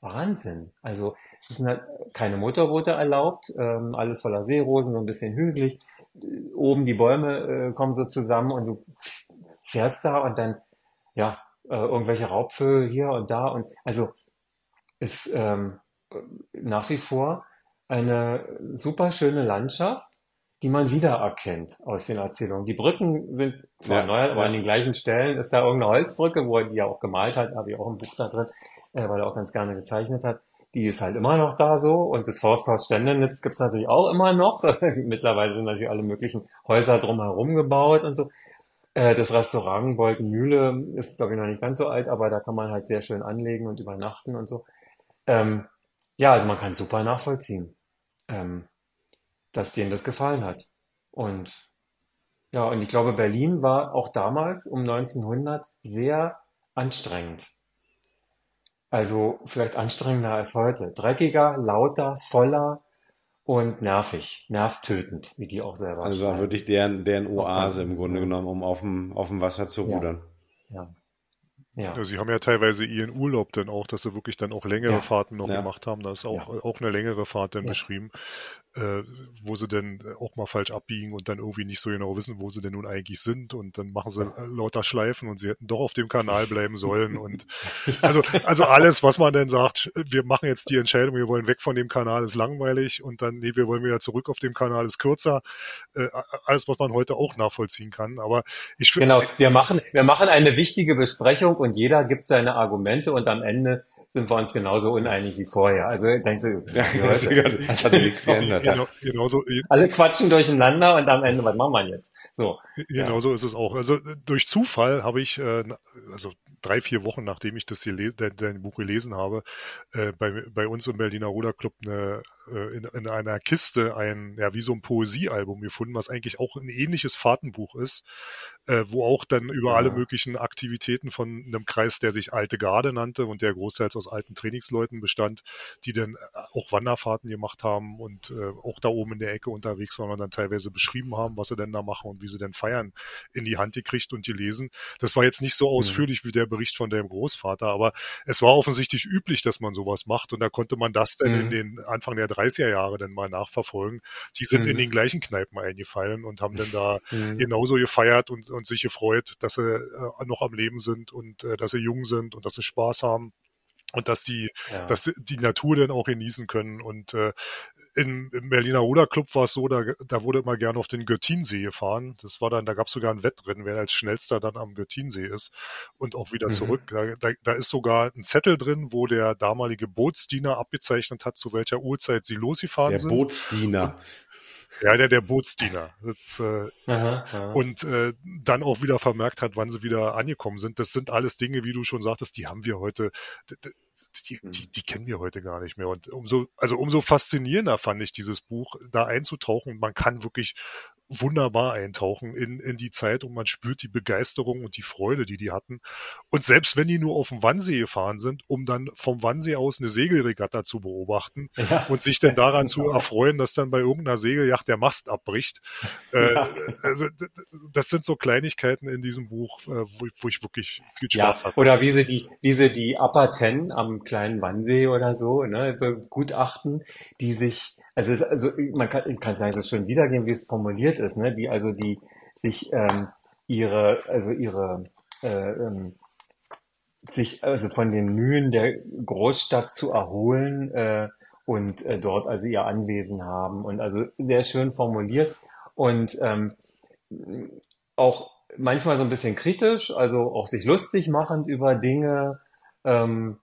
Wahnsinn. Also es sind halt keine Motorboote erlaubt, ähm, alles voller Seerosen, so ein bisschen hügelig. Oben die Bäume äh, kommen so zusammen und du fährst da und dann, ja, äh, irgendwelche Raubvögel hier und da und also ist ähm, nach wie vor eine super schöne Landschaft, die man wiedererkennt aus den Erzählungen. Die Brücken sind zwar ja, neu, aber ja. an den gleichen Stellen ist da irgendeine Holzbrücke, wo er die ja auch gemalt hat, habe ich auch ein Buch da drin, äh, weil er auch ganz gerne gezeichnet hat. Die ist halt immer noch da so und das Forsthaus Ständenitz gibt's natürlich auch immer noch. Mittlerweile sind natürlich alle möglichen Häuser drumherum gebaut und so. Äh, das Restaurant Wolkenmühle ist, glaube ich, noch nicht ganz so alt, aber da kann man halt sehr schön anlegen und übernachten und so. Ähm, ja, also man kann super nachvollziehen, ähm, dass denen das gefallen hat. Und ja, und ich glaube, Berlin war auch damals um 1900 sehr anstrengend. Also vielleicht anstrengender als heute. Dreckiger, lauter, voller und nervig, nervtötend, wie die auch selber Also war wirklich deren, deren Oase im Grunde genommen, um auf dem, auf dem Wasser zu rudern. Ja. ja. Ja. ja. Sie haben ja teilweise ihren Urlaub dann auch, dass sie wirklich dann auch längere ja. Fahrten noch ja. gemacht haben. Da ist auch, auch eine längere Fahrt dann beschrieben äh, wo sie denn auch mal falsch abbiegen und dann irgendwie nicht so genau wissen, wo sie denn nun eigentlich sind und dann machen sie äh, lauter Schleifen und sie hätten doch auf dem Kanal bleiben sollen und also, also alles, was man denn sagt, wir machen jetzt die Entscheidung, wir wollen weg von dem Kanal, ist langweilig und dann, nee, wir wollen wieder zurück auf dem Kanal, ist kürzer, äh, alles, was man heute auch nachvollziehen kann, aber ich finde... Genau, wir machen, wir machen eine wichtige Besprechung und jeder gibt seine Argumente und am Ende sind wir uns genauso uneinig wie vorher. Also denkst du, ja, das, das hat nichts geändert. Genau, genauso, Alle quatschen durcheinander und am Ende, was machen wir jetzt? So. Genauso ja. ist es auch. Also durch Zufall habe ich, äh, also drei, vier Wochen, nachdem ich das hier dein, Buch gelesen habe, äh, bei, bei uns im Berliner Ruderclub eine, äh, in, in einer Kiste ein, ja, wie so ein Poesiealbum gefunden, was eigentlich auch ein ähnliches Fahrtenbuch ist, äh, wo auch dann über ja. alle möglichen Aktivitäten von einem Kreis, der sich Alte Garde nannte und der großteils aus alten Trainingsleuten bestand, die dann äh, auch Wanderfahrten gemacht haben und äh, auch da oben in der Ecke unterwegs waren und dann teilweise beschrieben haben, was sie denn da machen und wie sie denn feiern, in die Hand gekriegt und gelesen. Das war jetzt nicht so mhm. ausführlich mhm. wie der Bericht von deinem Großvater, aber es war offensichtlich üblich, dass man sowas macht und da konnte man das dann mhm. in den Anfang der 30er Jahre dann mal nachverfolgen. Die sind mhm. in den gleichen Kneipen eingefallen und haben dann da mhm. genauso gefeiert und, und sich gefreut, dass sie äh, noch am Leben sind und äh, dass sie jung sind und dass sie Spaß haben und dass die, ja. dass die Natur dann auch genießen können. Und äh, in, im Berliner Ruderclub war es so, da, da wurde immer gerne auf den Göttinsee gefahren. Das war dann, da gab es sogar ein Wettrennen, wer als schnellster dann am Göttinsee ist und auch wieder mhm. zurück. Da, da, da ist sogar ein Zettel drin, wo der damalige Bootsdiener abgezeichnet hat, zu welcher Uhrzeit sie losgefahren der sind. Der Bootsdiener. Ja, der, der Bootsdiener. Das, äh, aha, aha. Und äh, dann auch wieder vermerkt hat, wann sie wieder angekommen sind. Das sind alles Dinge, wie du schon sagtest, die haben wir heute die, die, mhm. die kennen wir heute gar nicht mehr. Und umso, also umso faszinierender fand ich dieses Buch, da einzutauchen. Man kann wirklich wunderbar eintauchen in, in die Zeit und man spürt die Begeisterung und die Freude, die die hatten. Und selbst wenn die nur auf dem Wannsee gefahren sind, um dann vom Wannsee aus eine Segelregatta zu beobachten ja. und sich dann daran zu erfreuen, dass dann bei irgendeiner Segelyacht der Mast abbricht. Ja. Äh, also, das sind so Kleinigkeiten in diesem Buch, äh, wo, wo ich wirklich viel Spaß ja. hatte. Oder wie sie die, wie sie die Upper Ten am kleinen Wannsee oder so, ne, begutachten, die sich also, es, also man kann, ich kann es so schön wiedergeben, wie es formuliert ist, ne? Die also die sich ähm, ihre, also ihre äh, ähm, sich also von den Mühen der Großstadt zu erholen äh, und äh, dort also ihr Anwesen haben und also sehr schön formuliert und ähm, auch manchmal so ein bisschen kritisch, also auch sich lustig machend über Dinge. Ähm,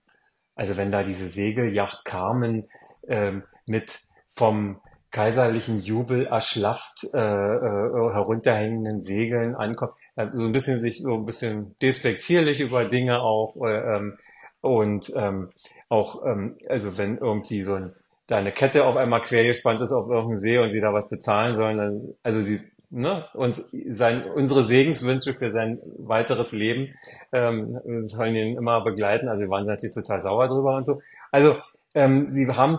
also wenn da diese Segelyacht Carmen ähm, mit vom kaiserlichen Jubel erschlafft äh, äh, herunterhängenden Segeln ankommt. Also so ein bisschen sich so ein bisschen despektierlich über Dinge auch äh, ähm, und ähm, auch ähm, also wenn irgendwie so ein da eine Kette auf einmal quer gespannt ist auf irgendeinem See und sie da was bezahlen sollen, dann also sie ne, uns sein, unsere Segenswünsche für sein weiteres Leben ähm, sollen ihn immer begleiten. Also wir waren natürlich total sauer drüber und so. Also ähm, sie haben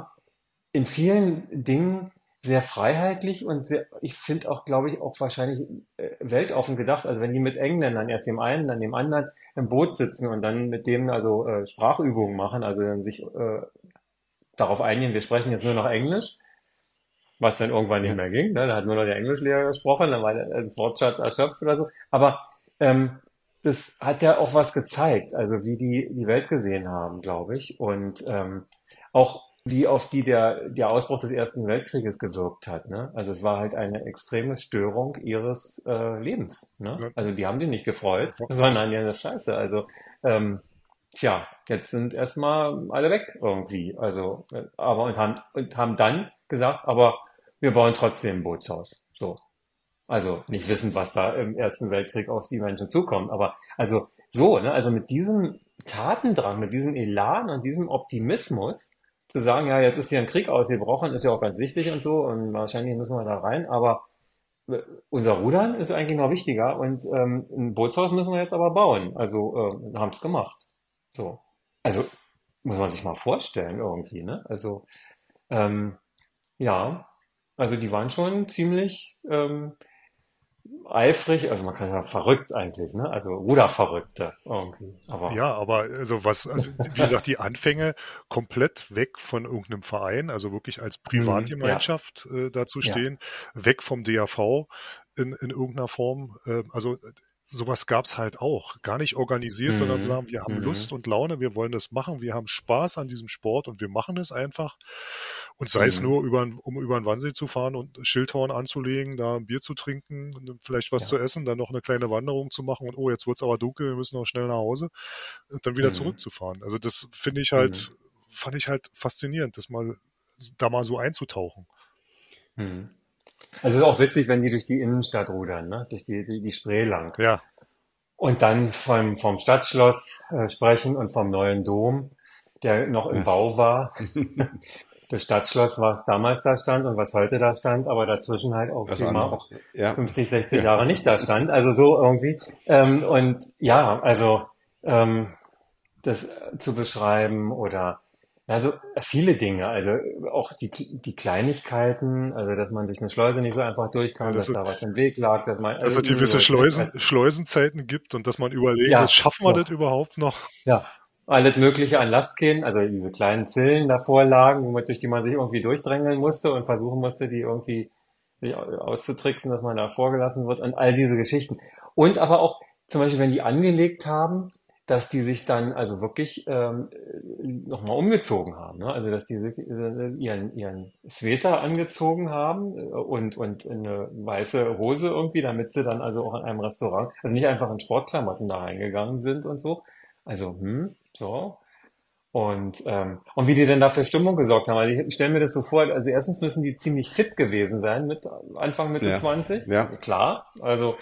in vielen Dingen sehr freiheitlich und sehr, ich finde auch, glaube ich, auch wahrscheinlich äh, weltoffen gedacht. Also wenn die mit Engländern erst dem einen, dann dem anderen im Boot sitzen und dann mit dem also äh, Sprachübungen machen, also dann sich äh, darauf einigen, wir sprechen jetzt nur noch Englisch, was dann irgendwann nicht mehr ging. Ne? Da hat nur noch der Englischlehrer gesprochen, dann war der Wortschatz erschöpft oder so. Aber ähm, das hat ja auch was gezeigt, also wie die die Welt gesehen haben, glaube ich. Und ähm, auch wie auf die der, der Ausbruch des Ersten Weltkrieges gewirkt hat. Ne? Also es war halt eine extreme Störung ihres äh, Lebens. Ne? Also die haben die nicht gefreut, sondern ja eine Scheiße. Also ähm, tja, jetzt sind erstmal alle weg irgendwie. Also, äh, aber und haben, und haben dann gesagt, aber wir bauen trotzdem ein Bootshaus. So. Also nicht wissend, was da im Ersten Weltkrieg auf die Menschen zukommt. Aber also so, ne? Also mit diesem Tatendrang, mit diesem Elan und diesem Optimismus zu sagen, ja, jetzt ist hier ein Krieg ausgebrochen, ist ja auch ganz wichtig und so und wahrscheinlich müssen wir da rein, aber äh, unser Rudern ist eigentlich noch wichtiger und ähm, ein Bootshaus müssen wir jetzt aber bauen. Also äh, haben es gemacht. So. Also muss man sich mal vorstellen irgendwie, ne? Also ähm, ja, Also die waren schon ziemlich ähm, eifrig, also man kann ja verrückt eigentlich, ne? Also Ruderverrückte irgendwie. Aber ja, aber also was, also wie gesagt, die Anfänge komplett weg von irgendeinem Verein, also wirklich als mhm, Privatgemeinschaft ja. äh, dazu stehen, ja. weg vom DAV in, in irgendeiner Form. Äh, also sowas gab's halt auch. Gar nicht organisiert, mhm. sondern zu sagen, wir haben mhm. Lust und Laune, wir wollen das machen, wir haben Spaß an diesem Sport und wir machen es einfach. Und sei mhm. es nur, über, um über den Wannsee zu fahren und Schildhorn anzulegen, da ein Bier zu trinken, vielleicht was ja. zu essen, dann noch eine kleine Wanderung zu machen und oh, jetzt wird's aber dunkel, wir müssen noch schnell nach Hause und dann wieder mhm. zurückzufahren. Also das finde ich halt, mhm. fand ich halt faszinierend, das mal da mal so einzutauchen. Mhm. Also es ist auch witzig, wenn die durch die Innenstadt rudern, ne? durch die, die, die Spree lang. Ja. Und dann vom, vom Stadtschloss äh, sprechen und vom neuen Dom, der noch im Bau war. das Stadtschloss, was damals da stand und was heute da stand, aber dazwischen halt auch immer auch ja. 50, 60 ja. Jahre nicht da stand. Also so irgendwie. Ähm, und ja, also ähm, das zu beschreiben oder also viele Dinge, also auch die, die Kleinigkeiten, also dass man durch eine Schleuse nicht so einfach durchkam, dass da was im Weg lag, dass man... Dass es gewisse Schleusen, Schleusenzeiten gibt und dass man überlegt, ja, schaffen wir ja. das überhaupt noch? Ja, alles Mögliche an Lastkähnen, also diese kleinen Zillen davor lagen, durch die man sich irgendwie durchdrängeln musste und versuchen musste, die irgendwie auszutricksen, dass man da vorgelassen wird und all diese Geschichten. Und aber auch zum Beispiel, wenn die angelegt haben, dass die sich dann also wirklich ähm, nochmal umgezogen haben. Ne? Also dass die äh, ihren, ihren Sweater angezogen haben äh, und, und eine weiße Hose irgendwie, damit sie dann also auch in einem Restaurant, also nicht einfach in Sportklamotten da reingegangen sind und so. Also, hm, so. Und, ähm, und wie die denn da für Stimmung gesorgt haben. Also ich stelle mir das so vor, also erstens müssen die ziemlich fit gewesen sein mit Anfang Mitte ja. 20. Ja. Klar. Also,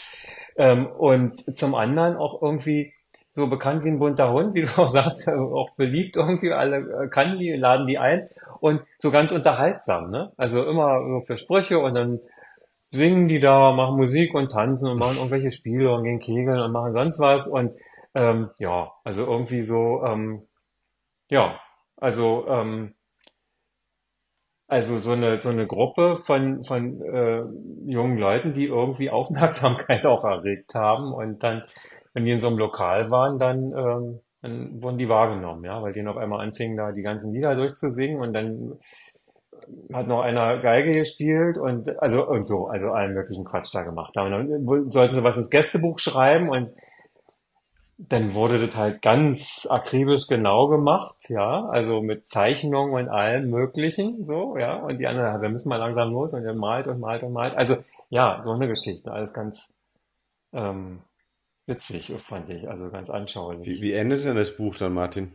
ähm, und zum anderen auch irgendwie so bekannt wie ein bunter Hund, wie du auch sagst, auch beliebt irgendwie, alle äh, kann die, laden die ein und so ganz unterhaltsam, ne? Also immer so für Sprüche und dann singen die da, machen Musik und tanzen und machen irgendwelche Spiele und gehen kegeln und machen sonst was und ähm, ja, also irgendwie so, ähm, ja, also ähm, also so eine so eine Gruppe von von äh, jungen Leuten, die irgendwie Aufmerksamkeit auch erregt haben und dann wenn die in so einem Lokal waren, dann, ähm, dann wurden die wahrgenommen, ja, weil denen auf einmal anfingen, da die ganzen Lieder durchzusingen und dann hat noch einer Geige gespielt und also und so, also allen möglichen Quatsch da gemacht haben. Dann sollten sie was ins Gästebuch schreiben und dann wurde das halt ganz akribisch genau gemacht, ja, also mit Zeichnungen und allem Möglichen, so, ja, und die anderen, wir müssen mal langsam los und er malt und malt und malt. Also ja, so eine Geschichte, alles ganz ähm, witzig, fand ich, also ganz anschaulich. Wie, wie endet denn das Buch dann, Martin?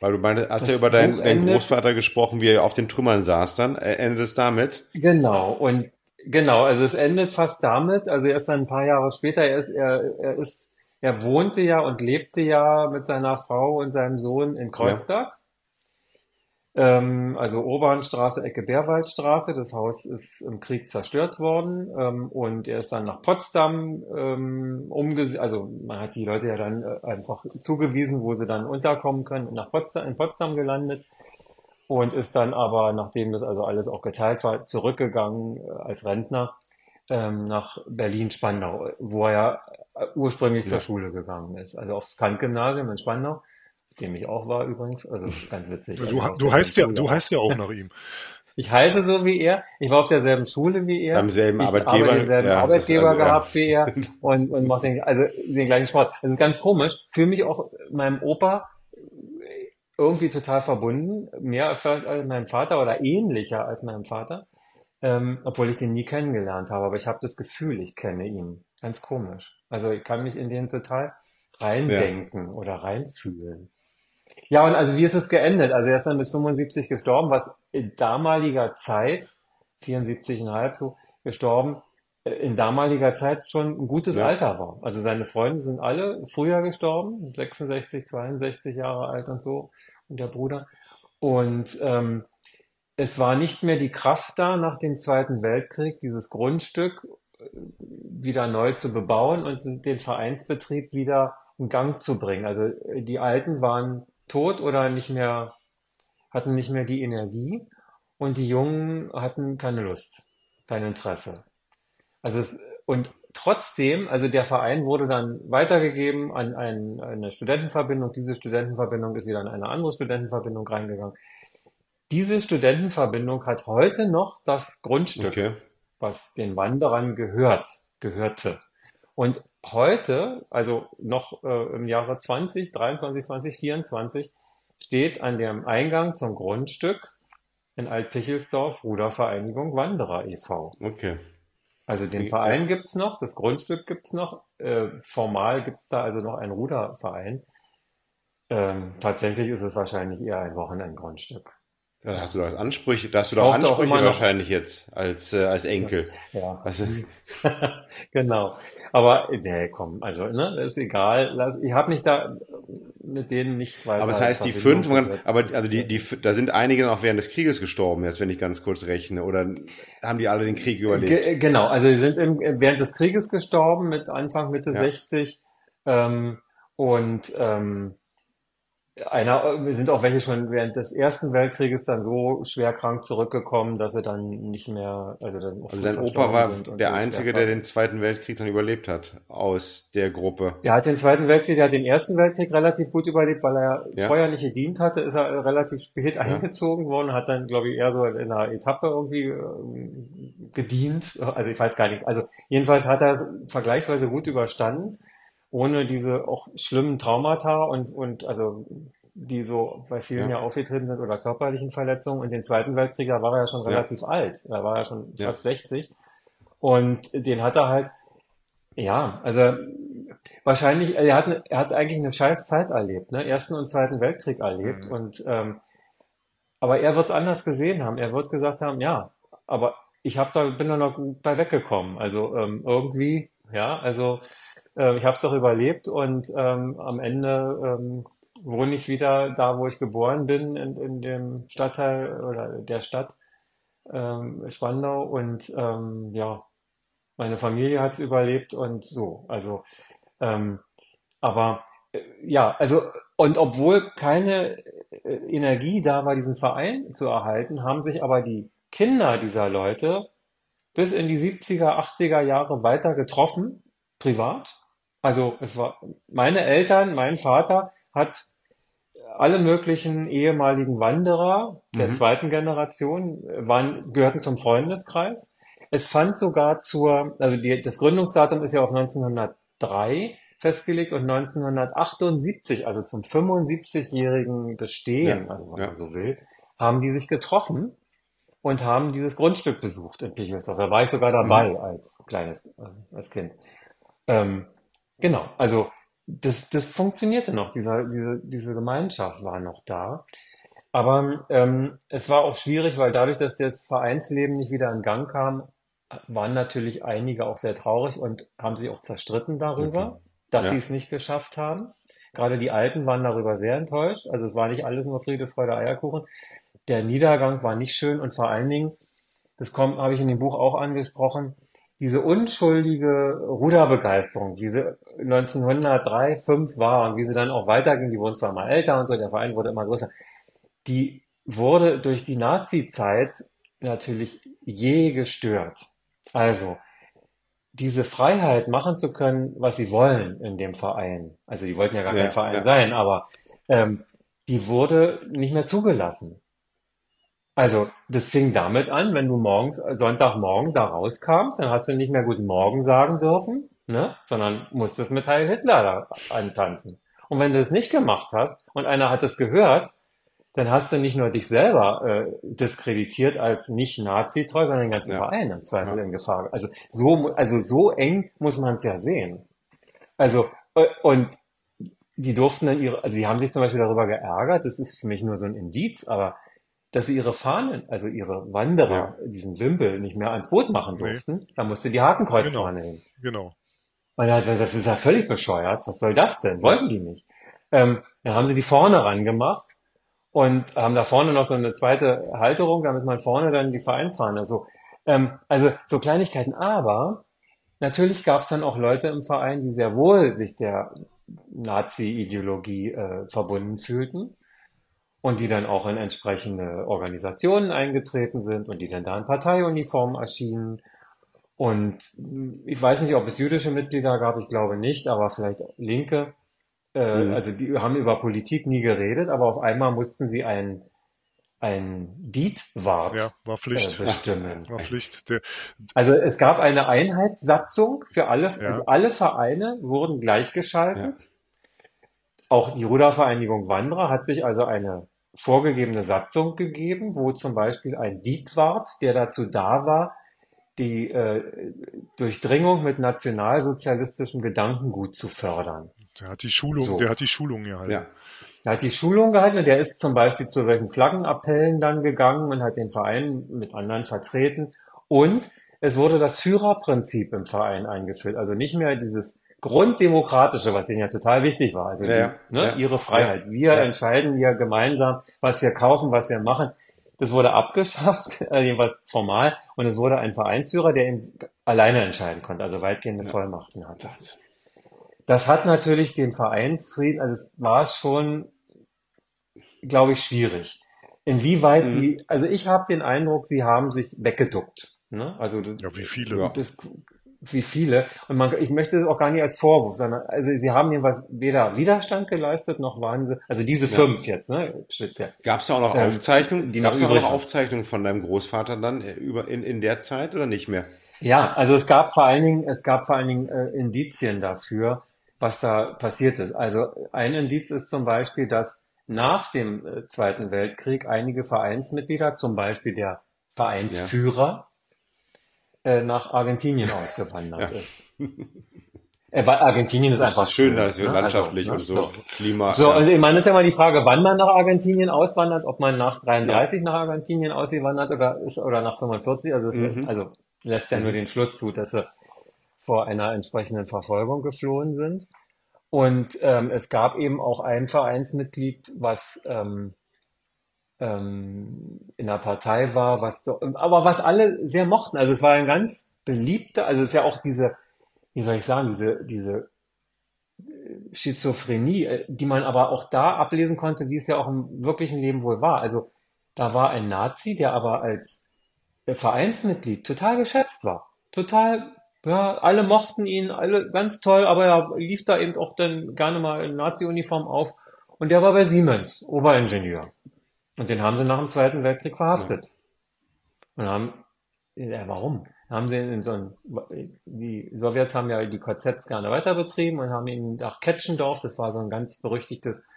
Weil du meinte, hast das ja über deinen, deinen Großvater gesprochen, wie er auf den Trümmern saß dann. Endet es damit? Genau, und genau, also es endet fast damit, also erst ein paar Jahre später, er ist, er, er ist, er wohnte ja und lebte ja mit seiner Frau und seinem Sohn in Kreuzberg. Ja ähm, also Urbanstraße, Ecke Bärwaldstraße. Das Haus ist im Krieg zerstört worden ähm, und er ist dann nach Potsdam ähm, umge also man hat die Leute ja dann äh, einfach zugewiesen, wo sie dann unterkommen können, nach Potsdam, in Potsdam gelandet und ist dann aber, nachdem das also alles auch geteilt war, zurückgegangen äh, als Rentner ähm, nach Berlin-Spandau, wo er ja äh, ursprünglich ja. zur Schule gegangen ist, also aufs Kant-Gymnasium in Spandau dem ich auch war übrigens. Also ganz witzig. Du, also du heißt ja, du heißt ja auch nach ihm. Ich heiße so wie er. Ich war auf derselben Schule wie er. Beim selben Arbeitgeber. Ich habe denselben ja, Arbeitgeber also, gehabt ja. wie er und, und mache den, also den gleichen Sport. Das ist ganz komisch. Fühle mich auch meinem Opa irgendwie total verbunden. Mehr als meinem Vater oder ähnlicher als meinem Vater. Ähm, obwohl ich den nie kennengelernt habe. Aber ich habe das Gefühl, ich kenne ihn. Ganz komisch. Also ich kann mich in den total reindenken ja. oder reinfühlen. Ja, und also wie ist es geendet? Also er ist dann bis 75 gestorben, was in damaliger Zeit, 74,5 so, gestorben, äh, in damaliger Zeit schon ein gutes ja. Alter war. Also seine Freunde sind alle früher gestorben, 66, 62 Jahre alt und so, und der Bruder. Und ähm, es war nicht mehr die Kraft da, nach dem Zweiten Weltkrieg dieses Grundstück äh, wieder neu zu bebauen und den Vereinsbetrieb wieder in Gang zu bringen. Also äh, die Alten waren tot oder nicht mehr, hatten nicht mehr die Energie. und die Jungen hatten keine Lust, kein Interesse. Also es, und trotzdem, also der Verein wurde dann weitergegeben an ein, eine Studentenverbindung. Diese Studentenverbindung ist wieder in eine andere Studentenverbindung reingegangen. Diese Studentenverbindung hat heute noch das Grundstück, okay. was den Wanderern gehört, gehörte. Und heute, also noch äh, im Jahre 20, 23, 20, 24, steht an dem Eingang zum Grundstück in Altpichelsdorf Rudervereinigung Wanderer e.V. Okay. Also den Verein gibt's noch, das Grundstück gibt's noch. Äh, formal gibt's da also noch einen Ruderverein. Ähm, tatsächlich ist es wahrscheinlich eher ein Wochenendgrundstück. Da hast du das Ansprüche, da hast du doch Ansprüche wahrscheinlich jetzt als, äh, als Enkel. Ja. Also. genau. Aber nee, komm, also ne, das ist egal. Ich habe mich da mit denen nicht weiter. Aber das heißt, die fünf, aber also die, die, da sind einige noch während des Krieges gestorben, jetzt wenn ich ganz kurz rechne, oder haben die alle den Krieg überlebt? Ge genau, also die sind im, während des Krieges gestorben, mit Anfang Mitte ja. 60. Ähm, und ähm, einer, wir sind auch welche schon während des Ersten Weltkrieges dann so schwer krank zurückgekommen, dass sie dann nicht mehr, also dann Also dein Opa war der so Einzige, der den Zweiten Weltkrieg dann überlebt hat, aus der Gruppe. Er hat den Zweiten Weltkrieg, der hat den Ersten Weltkrieg relativ gut überlebt, weil er ja. vorher nicht gedient hatte, ist er relativ spät ja. eingezogen worden, hat dann, glaube ich, eher so in einer Etappe irgendwie äh, gedient. Also ich weiß gar nicht. Also jedenfalls hat er es vergleichsweise gut überstanden ohne diese auch schlimmen Traumata und, und also die so bei vielen ja, ja aufgetreten sind oder körperlichen Verletzungen. Und den Zweiten Weltkrieg, da war er ja schon relativ ja. alt. Da war er schon ja. fast 60. Und den hat er halt, ja, also wahrscheinlich, er hat, er hat eigentlich eine scheiß Zeit erlebt, ne? Ersten und Zweiten Weltkrieg erlebt. Mhm. Und ähm, aber er wird es anders gesehen haben. Er wird gesagt haben, ja, aber ich habe da bin da noch bei weggekommen. Also ähm, irgendwie, ja, also äh, ich habe es doch überlebt und ähm, am Ende ähm, wohne ich wieder da, wo ich geboren bin, in, in dem Stadtteil oder der Stadt ähm, Spandau und ähm, ja, meine Familie hat es überlebt und so. Also, ähm, aber äh, ja, also und obwohl keine äh, Energie da war, diesen Verein zu erhalten, haben sich aber die Kinder dieser Leute bis in die 70er, 80er Jahre weiter getroffen, privat also es war meine Eltern, mein Vater hat alle möglichen ehemaligen Wanderer der mhm. zweiten Generation waren, gehörten zum Freundeskreis. Es fand sogar zur, also die, das Gründungsdatum ist ja auf 1903 festgelegt und 1978, also zum 75-jährigen Bestehen, ja, also was ja. man so will, haben die sich getroffen und haben dieses Grundstück besucht in Pichelsdorf. Da war ich sogar dabei mhm. als kleines, äh, als Kind. Ähm, Genau, also das, das funktionierte noch, dieser, diese, diese Gemeinschaft war noch da. Aber ähm, es war auch schwierig, weil dadurch, dass das Vereinsleben nicht wieder in Gang kam, waren natürlich einige auch sehr traurig und haben sich auch zerstritten darüber, okay. dass ja. sie es nicht geschafft haben. Gerade die Alten waren darüber sehr enttäuscht. Also es war nicht alles nur Friede, Freude, Eierkuchen. Der Niedergang war nicht schön und vor allen Dingen, das kommt, habe ich in dem Buch auch angesprochen, diese unschuldige Ruderbegeisterung, diese 1903, 5 war und wie sie dann auch weiterging, die wurden zwar mal älter und so, der Verein wurde immer größer, die wurde durch die Nazi-Zeit natürlich je gestört. Also, diese Freiheit machen zu können, was sie wollen in dem Verein. Also, die wollten ja gar ja, kein Verein ja. sein, aber ähm, die wurde nicht mehr zugelassen. Also, das fing damit an, wenn du morgens, Sonntagmorgen da rauskamst, dann hast du nicht mehr Guten Morgen sagen dürfen, ne, sondern musstest mit Heil Hitler da antanzen. Und wenn du das nicht gemacht hast und einer hat es gehört, dann hast du nicht nur dich selber äh, diskreditiert als nicht Nazi-treu, sondern den ganzen ja. Verein im Zweifel ja. in Gefahr. Also so, also so eng muss man es ja sehen. Also, äh, und die durften dann ihre, also die haben sich zum Beispiel darüber geärgert, das ist für mich nur so ein Indiz, aber dass sie ihre Fahnen, also ihre Wanderer, ja. diesen Wimpel nicht mehr ans Boot machen durften. Nee. Da musste die Hakenkreuzfahne genau. hin. Genau. Weil das, das ist ja völlig bescheuert. Was soll das denn? Wollten die nicht. Ähm, dann haben sie die vorne rangemacht und haben da vorne noch so eine zweite Halterung, damit man vorne dann die Vereinsfahne so. Ähm, also so Kleinigkeiten. Aber natürlich gab es dann auch Leute im Verein, die sehr wohl sich der Nazi-Ideologie äh, verbunden fühlten und die dann auch in entsprechende Organisationen eingetreten sind und die dann da in Parteiuniformen erschienen. Und ich weiß nicht, ob es jüdische Mitglieder gab, ich glaube nicht, aber vielleicht Linke. Äh, mhm. Also die haben über Politik nie geredet, aber auf einmal mussten sie ein ein Dietwart ja, war Pflicht. Äh, bestimmen. War Pflicht. Der, also es gab eine Einheitssatzung für alle, ja. alle Vereine wurden gleichgeschaltet. Ja. Auch die Rudervereinigung Wanderer hat sich also eine vorgegebene Satzung gegeben, wo zum Beispiel ein Dietwart, der dazu da war, die äh, Durchdringung mit nationalsozialistischem Gedankengut zu fördern. Der hat die Schulung, so. der hat die Schulung gehalten. Ja. Der hat die Schulung gehalten und der ist zum Beispiel zu welchen Flaggenappellen dann gegangen und hat den Verein mit anderen vertreten. Und es wurde das Führerprinzip im Verein eingeführt. Also nicht mehr dieses Grunddemokratische, was ihnen ja total wichtig war. Also ja, die, ne, ja, ihre Freiheit. Wir entscheiden hier gemeinsam, was wir kaufen, was wir machen. Das wurde abgeschafft, äh, jedenfalls formal, und es wurde ein Vereinsführer, der eben alleine entscheiden konnte, also weitgehende Vollmachten hatte. Das hat natürlich den Vereinsfrieden, also es war schon, glaube ich, schwierig. Inwieweit mhm. die, also ich habe den Eindruck, sie haben sich weggeduckt. Ne? Also das, ja, wie viele? Das, wie viele. Und man, ich möchte es auch gar nicht als Vorwurf, sondern also sie haben jedenfalls weder Widerstand geleistet, noch waren sie, also diese ja. fünf jetzt, ne, speziell. Gab es da auch noch ähm, Aufzeichnungen? Gab es auch noch Aufzeichnungen von deinem Großvater dann äh, über in, in der Zeit oder nicht mehr? Ja, also es gab vor allen Dingen, es gab vor allen Dingen äh, Indizien dafür, was da passiert ist. Also ein Indiz ist zum Beispiel, dass nach dem äh, Zweiten Weltkrieg einige Vereinsmitglieder, zum Beispiel der Vereinsführer, äh, nach Argentinien ausgewandert ist. Äh, weil Argentinien ist einfach ist schön, da ist ne? landschaftlich also, und so, so. Klima. So, ja. und ich meine, ist ja mal die Frage, wann man nach Argentinien auswandert, ob man nach 33 ja. nach Argentinien ausgewandert oder ist oder nach 45. Also, mhm. also lässt ja nur mhm. den Schluss zu, dass sie vor einer entsprechenden Verfolgung geflohen sind. Und ähm, es gab eben auch ein Vereinsmitglied, was ähm, ähm, in der Partei war, was aber was alle sehr mochten. Also es war ein ganz beliebter, also es ist ja auch diese, wie soll ich sagen, diese, diese äh, Schizophrenie, äh, die man aber auch da ablesen konnte, wie es ja auch im wirklichen Leben wohl war. Also da war ein Nazi, der aber als Vereinsmitglied total geschätzt war. Total, ja, alle mochten ihn, alle ganz toll, aber er lief da eben auch dann gerne mal in Nazi-Uniform auf. Und der war bei Siemens, Oberingenieur. Und den haben sie nach dem Zweiten Weltkrieg verhaftet. Ja. Und haben, ja, warum? Haben sie in so ein, die Sowjets haben ja die KZs gerne weiter betrieben und haben ihn nach Ketschendorf, das war so ein ganz berüchtigtes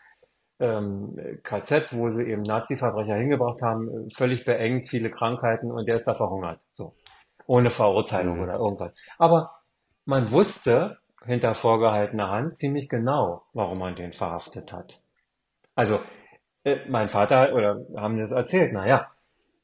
ähm, KZ, wo sie eben Nazi-Verbrecher hingebracht haben, völlig beengt, viele Krankheiten und der ist da verhungert. So. Ohne Verurteilung mhm. oder irgendwas. Aber man wusste hinter vorgehaltener Hand ziemlich genau, warum man den verhaftet hat. Also äh, mein Vater oder haben das erzählt, naja,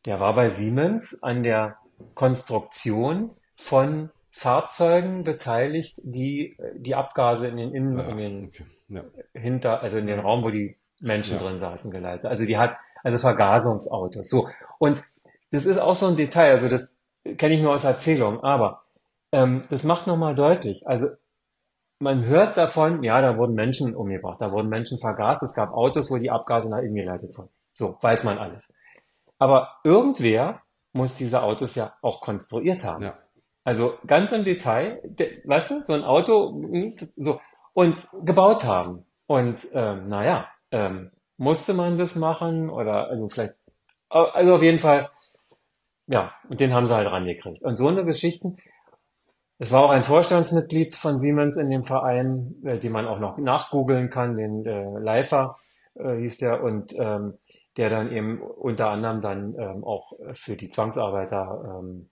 der war bei Siemens an der Konstruktion von Fahrzeugen beteiligt, die die Abgase in den Innen, ah, in den okay. ja. hinter, also in den Raum, wo die Menschen ja. drin saßen, geleitet. Also die hat also Vergasungsautos. So und das ist auch so ein Detail. Also das kenne ich nur aus Erzählungen, aber ähm, das macht nochmal deutlich. Also man hört davon, ja, da wurden Menschen umgebracht, da wurden Menschen vergast, es gab Autos, wo die Abgase nach innen geleitet wurden. So, weiß man alles. Aber irgendwer muss diese Autos ja auch konstruiert haben. Ja. Also ganz im Detail, de, weißt du, so ein Auto, hm, so, und gebaut haben. Und ähm, naja, ähm, musste man das machen oder also vielleicht, also auf jeden Fall, ja, und den haben sie halt rangekriegt. Und so eine Geschichten, es war auch ein Vorstandsmitglied von Siemens in dem Verein, äh, den man auch noch nachgoogeln kann, den äh, Leifer äh, hieß der, und ähm, der dann eben unter anderem dann ähm, auch für die Zwangsarbeiter ähm,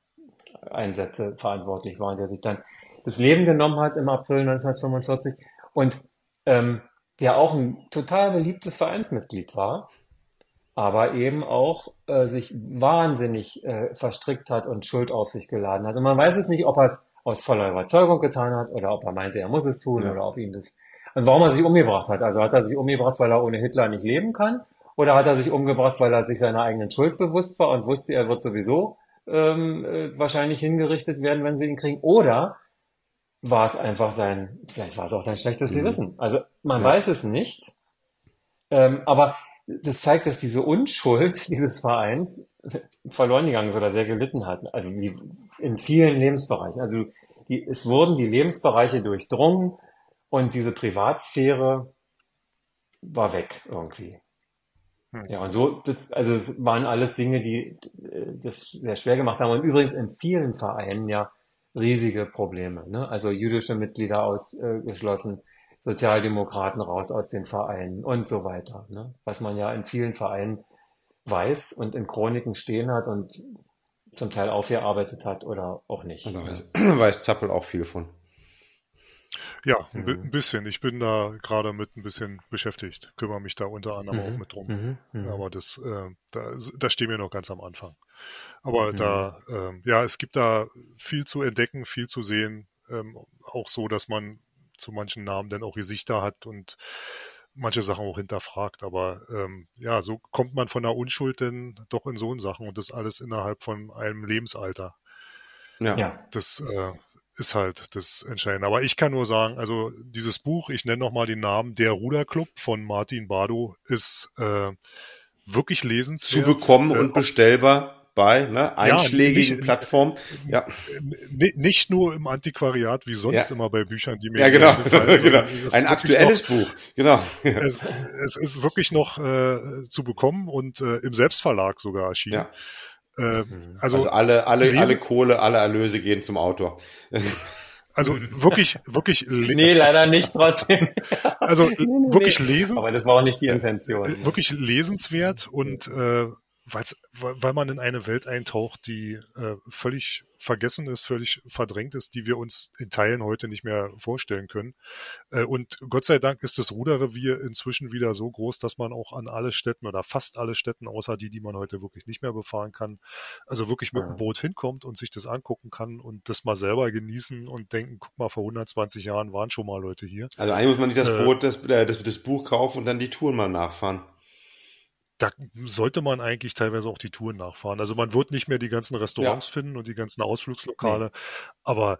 Einsätze verantwortlich war der sich dann das Leben genommen hat im April 1945 und ähm, der auch ein total beliebtes Vereinsmitglied war, aber eben auch äh, sich wahnsinnig äh, verstrickt hat und Schuld auf sich geladen hat. Und man weiß es nicht, ob er es aus voller Überzeugung getan hat oder ob er meinte, er muss es tun ja. oder ob ihm das und warum er sich umgebracht hat. Also hat er sich umgebracht, weil er ohne Hitler nicht leben kann oder hat er sich umgebracht, weil er sich seiner eigenen Schuld bewusst war und wusste, er wird sowieso ähm, äh, wahrscheinlich hingerichtet werden, wenn sie ihn kriegen oder war es einfach sein, vielleicht war es auch sein schlechtes mhm. Gewissen. Also man ja. weiß es nicht. Ähm, aber das zeigt, dass diese Unschuld dieses Vereins verloren gegangen ist oder sehr gelitten hat. Also die, in vielen Lebensbereichen. Also die, es wurden die Lebensbereiche durchdrungen und diese Privatsphäre war weg irgendwie. Hm. Ja, und so, das, also es waren alles Dinge, die äh, das sehr schwer gemacht haben. Und übrigens in vielen Vereinen ja riesige Probleme. Ne? Also jüdische Mitglieder ausgeschlossen, Sozialdemokraten raus aus den Vereinen und so weiter. Ne? Was man ja in vielen Vereinen weiß und in Chroniken stehen hat und zum Teil aufgearbeitet hat oder auch nicht. Da weiß, weiß Zappel auch viel von. Ja, ein, mhm. bisschen. Ich bin da gerade mit ein bisschen beschäftigt, kümmere mich da unter anderem mhm. auch mit drum. Mhm. mhm. Aber das, äh, da, da stehen wir noch ganz am Anfang. Aber mhm. da, äh, ja, es gibt da viel zu entdecken, viel zu sehen. Ähm, auch so, dass man zu manchen Namen dann auch Gesichter hat und manche Sachen auch hinterfragt. Aber ähm, ja, so kommt man von der Unschuld denn doch in so Sachen und das alles innerhalb von einem Lebensalter. Ja. Das äh, ist halt das Entscheidende. Aber ich kann nur sagen, also dieses Buch, ich nenne nochmal den Namen, Der Ruderclub von Martin Bardo, ist äh, wirklich lesenswert. Zu bekommen äh, und bestellbar bei ne, einschlägigen ja, Plattformen. Ja. Nicht nur im Antiquariat, wie sonst ja. immer bei Büchern, die mir Ja, genau. genau. Ein aktuelles noch, Buch, genau. Es, es, ist wirklich noch äh, zu bekommen und äh, im Selbstverlag sogar erschienen. Ja. Äh, mhm. also, also alle, alle, lesen, alle Kohle, alle Erlöse gehen zum Autor. Also wirklich, wirklich. Nee, leider nicht trotzdem. Also nee, nee, wirklich nee. lesen. Aber das war auch nicht die Intention. Wirklich lesenswert und äh, weil's, weil man in eine Welt eintaucht, die äh, völlig vergessen ist, völlig verdrängt ist, die wir uns in Teilen heute nicht mehr vorstellen können. Äh, und Gott sei Dank ist das Ruderrevier inzwischen wieder so groß, dass man auch an alle Städten oder fast alle Städten, außer die, die man heute wirklich nicht mehr befahren kann, also wirklich mit dem Boot hinkommt und sich das angucken kann und das mal selber genießen und denken, guck mal, vor 120 Jahren waren schon mal Leute hier. Also eigentlich muss man nicht das äh, Boot, das, äh, das, das Buch kaufen und dann die Touren mal nachfahren da sollte man eigentlich teilweise auch die Touren nachfahren. Also man wird nicht mehr die ganzen Restaurants ja. finden und die ganzen Ausflugslokale, nee. aber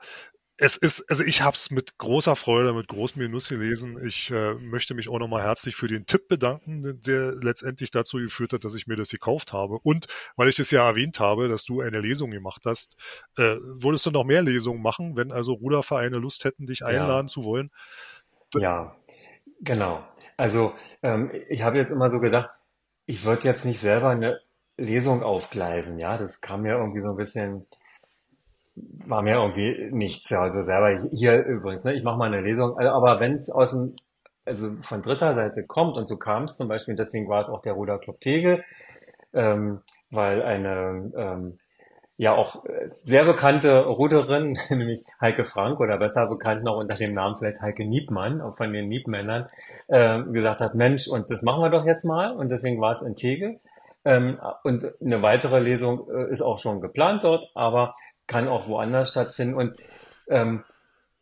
es ist, also ich habe es mit großer Freude, mit großem Genuss gelesen. Ich äh, möchte mich auch nochmal herzlich für den Tipp bedanken, der letztendlich dazu geführt hat, dass ich mir das gekauft habe. Und weil ich das ja erwähnt habe, dass du eine Lesung gemacht hast, äh, würdest du noch mehr Lesungen machen, wenn also Rudervereine Lust hätten, dich einladen ja. zu wollen? Ja, genau. Also ähm, ich habe jetzt immer so gedacht, ich würde jetzt nicht selber eine Lesung aufgleisen, ja, das kam mir irgendwie so ein bisschen, war mir irgendwie nichts, ja, also selber hier übrigens, ne, ich mache mal eine Lesung, also, aber wenn es aus dem, also von dritter Seite kommt und so kam es zum Beispiel, deswegen war es auch der Ruderclub Tegel, ähm, weil eine ähm, ja auch äh, sehr bekannte Ruderin, nämlich Heike Frank oder besser bekannt noch unter dem Namen vielleicht Heike Niebmann, auch von den Niebmännern, äh, gesagt hat, Mensch, und das machen wir doch jetzt mal. Und deswegen war es in Tegel. Ähm, und eine weitere Lesung äh, ist auch schon geplant dort, aber kann auch woanders stattfinden. Und ähm,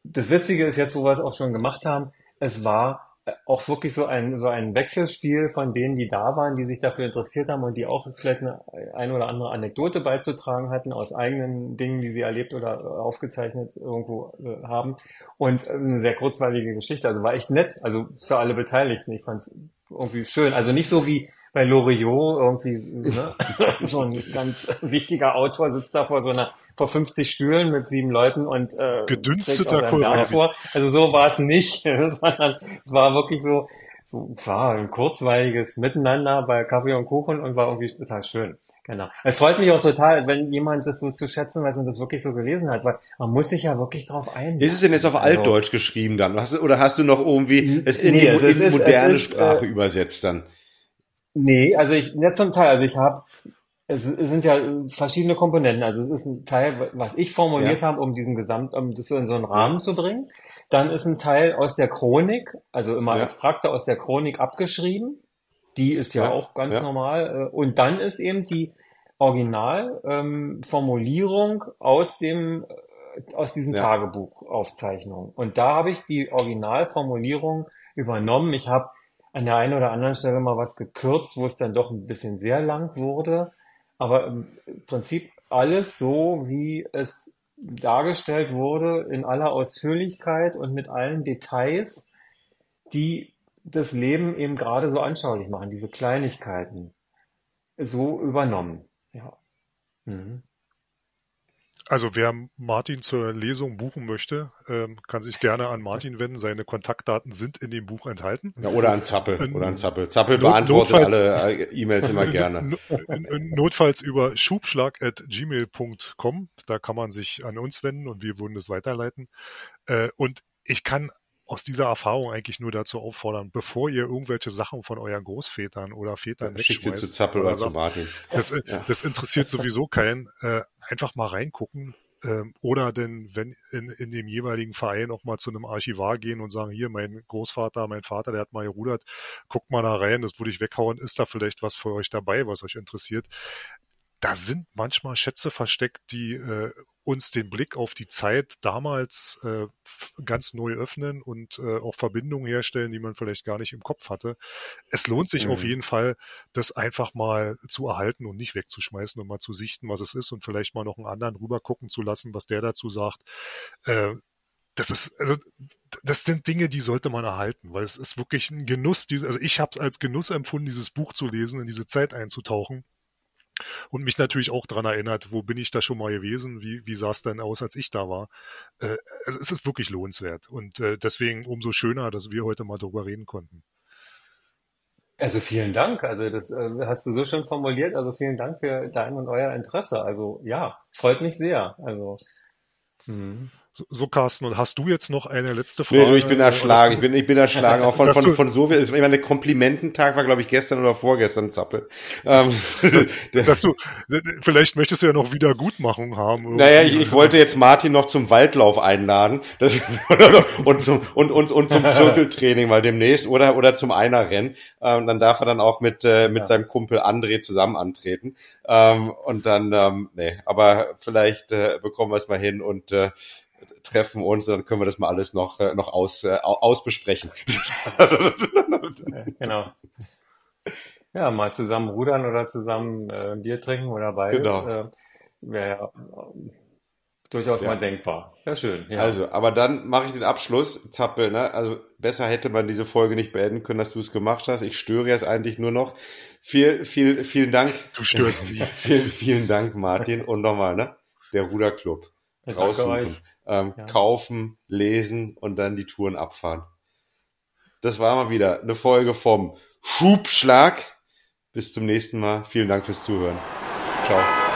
das Witzige ist jetzt, wo wir es auch schon gemacht haben, es war auch wirklich so ein, so ein Wechselspiel von denen, die da waren, die sich dafür interessiert haben und die auch vielleicht eine, eine oder andere Anekdote beizutragen hatten aus eigenen Dingen, die sie erlebt oder aufgezeichnet irgendwo äh, haben. Und eine sehr kurzweilige Geschichte. Also war echt nett. Also für alle Beteiligten. Ich fand es irgendwie schön. Also nicht so wie bei Loriot irgendwie ne? so ein ganz wichtiger Autor sitzt da vor so einer vor 50 Stühlen mit sieben Leuten und äh, gedünsteter Kohlrabi. vor. Also so war es nicht, sondern es war wirklich so war ein kurzweiliges Miteinander bei Kaffee und Kuchen und war irgendwie total schön. Genau. Es freut mich auch total, wenn jemand das so zu schätzen weiß und das wirklich so gelesen hat, weil man muss sich ja wirklich drauf ein. Ist es denn jetzt auf also, Altdeutsch geschrieben dann? oder hast du noch irgendwie es in, nee, die, in ist, moderne ist, Sprache äh, übersetzt dann? Nee, also ich, nicht zum Teil. Also ich habe, es, es sind ja verschiedene Komponenten. Also es ist ein Teil, was ich formuliert ja. habe, um diesen Gesamt, um das in so einen Rahmen zu bringen. Dann ist ein Teil aus der Chronik, also immer ja. abstrakter aus der Chronik abgeschrieben. Die ist ja, ja auch ganz normal. Äh, und dann ist eben die Originalformulierung ähm, aus dem äh, aus diesen Tagebuchaufzeichnungen. Und da habe ich die Originalformulierung übernommen. Ich habe an der einen oder anderen Stelle mal was gekürzt, wo es dann doch ein bisschen sehr lang wurde. Aber im Prinzip alles so, wie es dargestellt wurde, in aller Ausführlichkeit und mit allen Details, die das Leben eben gerade so anschaulich machen, diese Kleinigkeiten so übernommen. Ja. Mhm. Also wer Martin zur Lesung buchen möchte, ähm, kann sich gerne an Martin wenden. Seine Kontaktdaten sind in dem Buch enthalten. Ja, oder an Zappel. Ähm, oder an Zappel. Zappel beantwortet Notfalls, alle äh, E-Mails immer gerne. Notfalls über schubschlag.gmail.com. Da kann man sich an uns wenden und wir würden das weiterleiten. Äh, und ich kann aus dieser Erfahrung eigentlich nur dazu auffordern, bevor ihr irgendwelche Sachen von euren Großvätern oder Vätern ja, Schickt sie zu Zappel oder, oder zu Martin. Das, ja. das interessiert sowieso keinen. Äh, einfach mal reingucken. Ähm, oder denn, wenn in, in dem jeweiligen Verein auch mal zu einem Archivar gehen und sagen, hier, mein Großvater, mein Vater, der hat mal gerudert, guckt mal da rein, das würde ich weghauen, ist da vielleicht was für euch dabei, was euch interessiert da sind manchmal Schätze versteckt, die äh, uns den Blick auf die Zeit damals äh, ganz neu öffnen und äh, auch Verbindungen herstellen, die man vielleicht gar nicht im Kopf hatte. Es lohnt sich mhm. auf jeden Fall, das einfach mal zu erhalten und nicht wegzuschmeißen und mal zu sichten, was es ist und vielleicht mal noch einen anderen rüber gucken zu lassen, was der dazu sagt. Äh, das ist, also, das sind Dinge, die sollte man erhalten, weil es ist wirklich ein Genuss. Also ich habe es als Genuss empfunden, dieses Buch zu lesen, in diese Zeit einzutauchen und mich natürlich auch dran erinnert, wo bin ich da schon mal gewesen, wie, wie sah es denn aus, als ich da war. Äh, also es ist wirklich lohnenswert und äh, deswegen umso schöner, dass wir heute mal darüber reden konnten. Also vielen Dank, also das äh, hast du so schön formuliert, also vielen Dank für dein und euer Interesse. Also ja, freut mich sehr. Also hm. So, so, Carsten, und hast du jetzt noch eine letzte Frage? Nee, du, ich bin erschlagen, ich bin, ich bin erschlagen, auch von, von, von so viel, ich meine, Komplimententag war, glaube ich, gestern oder vorgestern, Zappel. Ähm, dass du, vielleicht möchtest du ja noch Wiedergutmachung haben. Irgendwie. Naja, ich, ich wollte jetzt Martin noch zum Waldlauf einladen, das, und zum, und, und, und zum Zirkeltraining mal demnächst, oder, oder zum Einerrennen, ähm, dann darf er dann auch mit, äh, mit ja. seinem Kumpel André zusammen antreten, ähm, und dann, ähm, nee, aber vielleicht, äh, bekommen wir es mal hin und, äh, treffen uns, dann können wir das mal alles noch, äh, noch aus, äh, ausbesprechen. genau. Ja, mal zusammen rudern oder zusammen äh, Bier trinken oder beides. Genau. Äh, Wäre ja äh, durchaus ja. mal denkbar. Ja, schön. Ja. Also, aber dann mache ich den Abschluss, Zappel, ne? Also besser hätte man diese Folge nicht beenden können, dass du es gemacht hast. Ich störe jetzt eigentlich nur noch. Viel, viel, vielen Dank. Du störst nie. vielen, vielen Dank, Martin. Und nochmal, ne? Der Ruderclub. Raussuchen ähm, ja. kaufen, lesen und dann die Touren abfahren. Das war mal wieder eine Folge vom Schubschlag. Bis zum nächsten Mal. Vielen Dank fürs Zuhören. Ciao.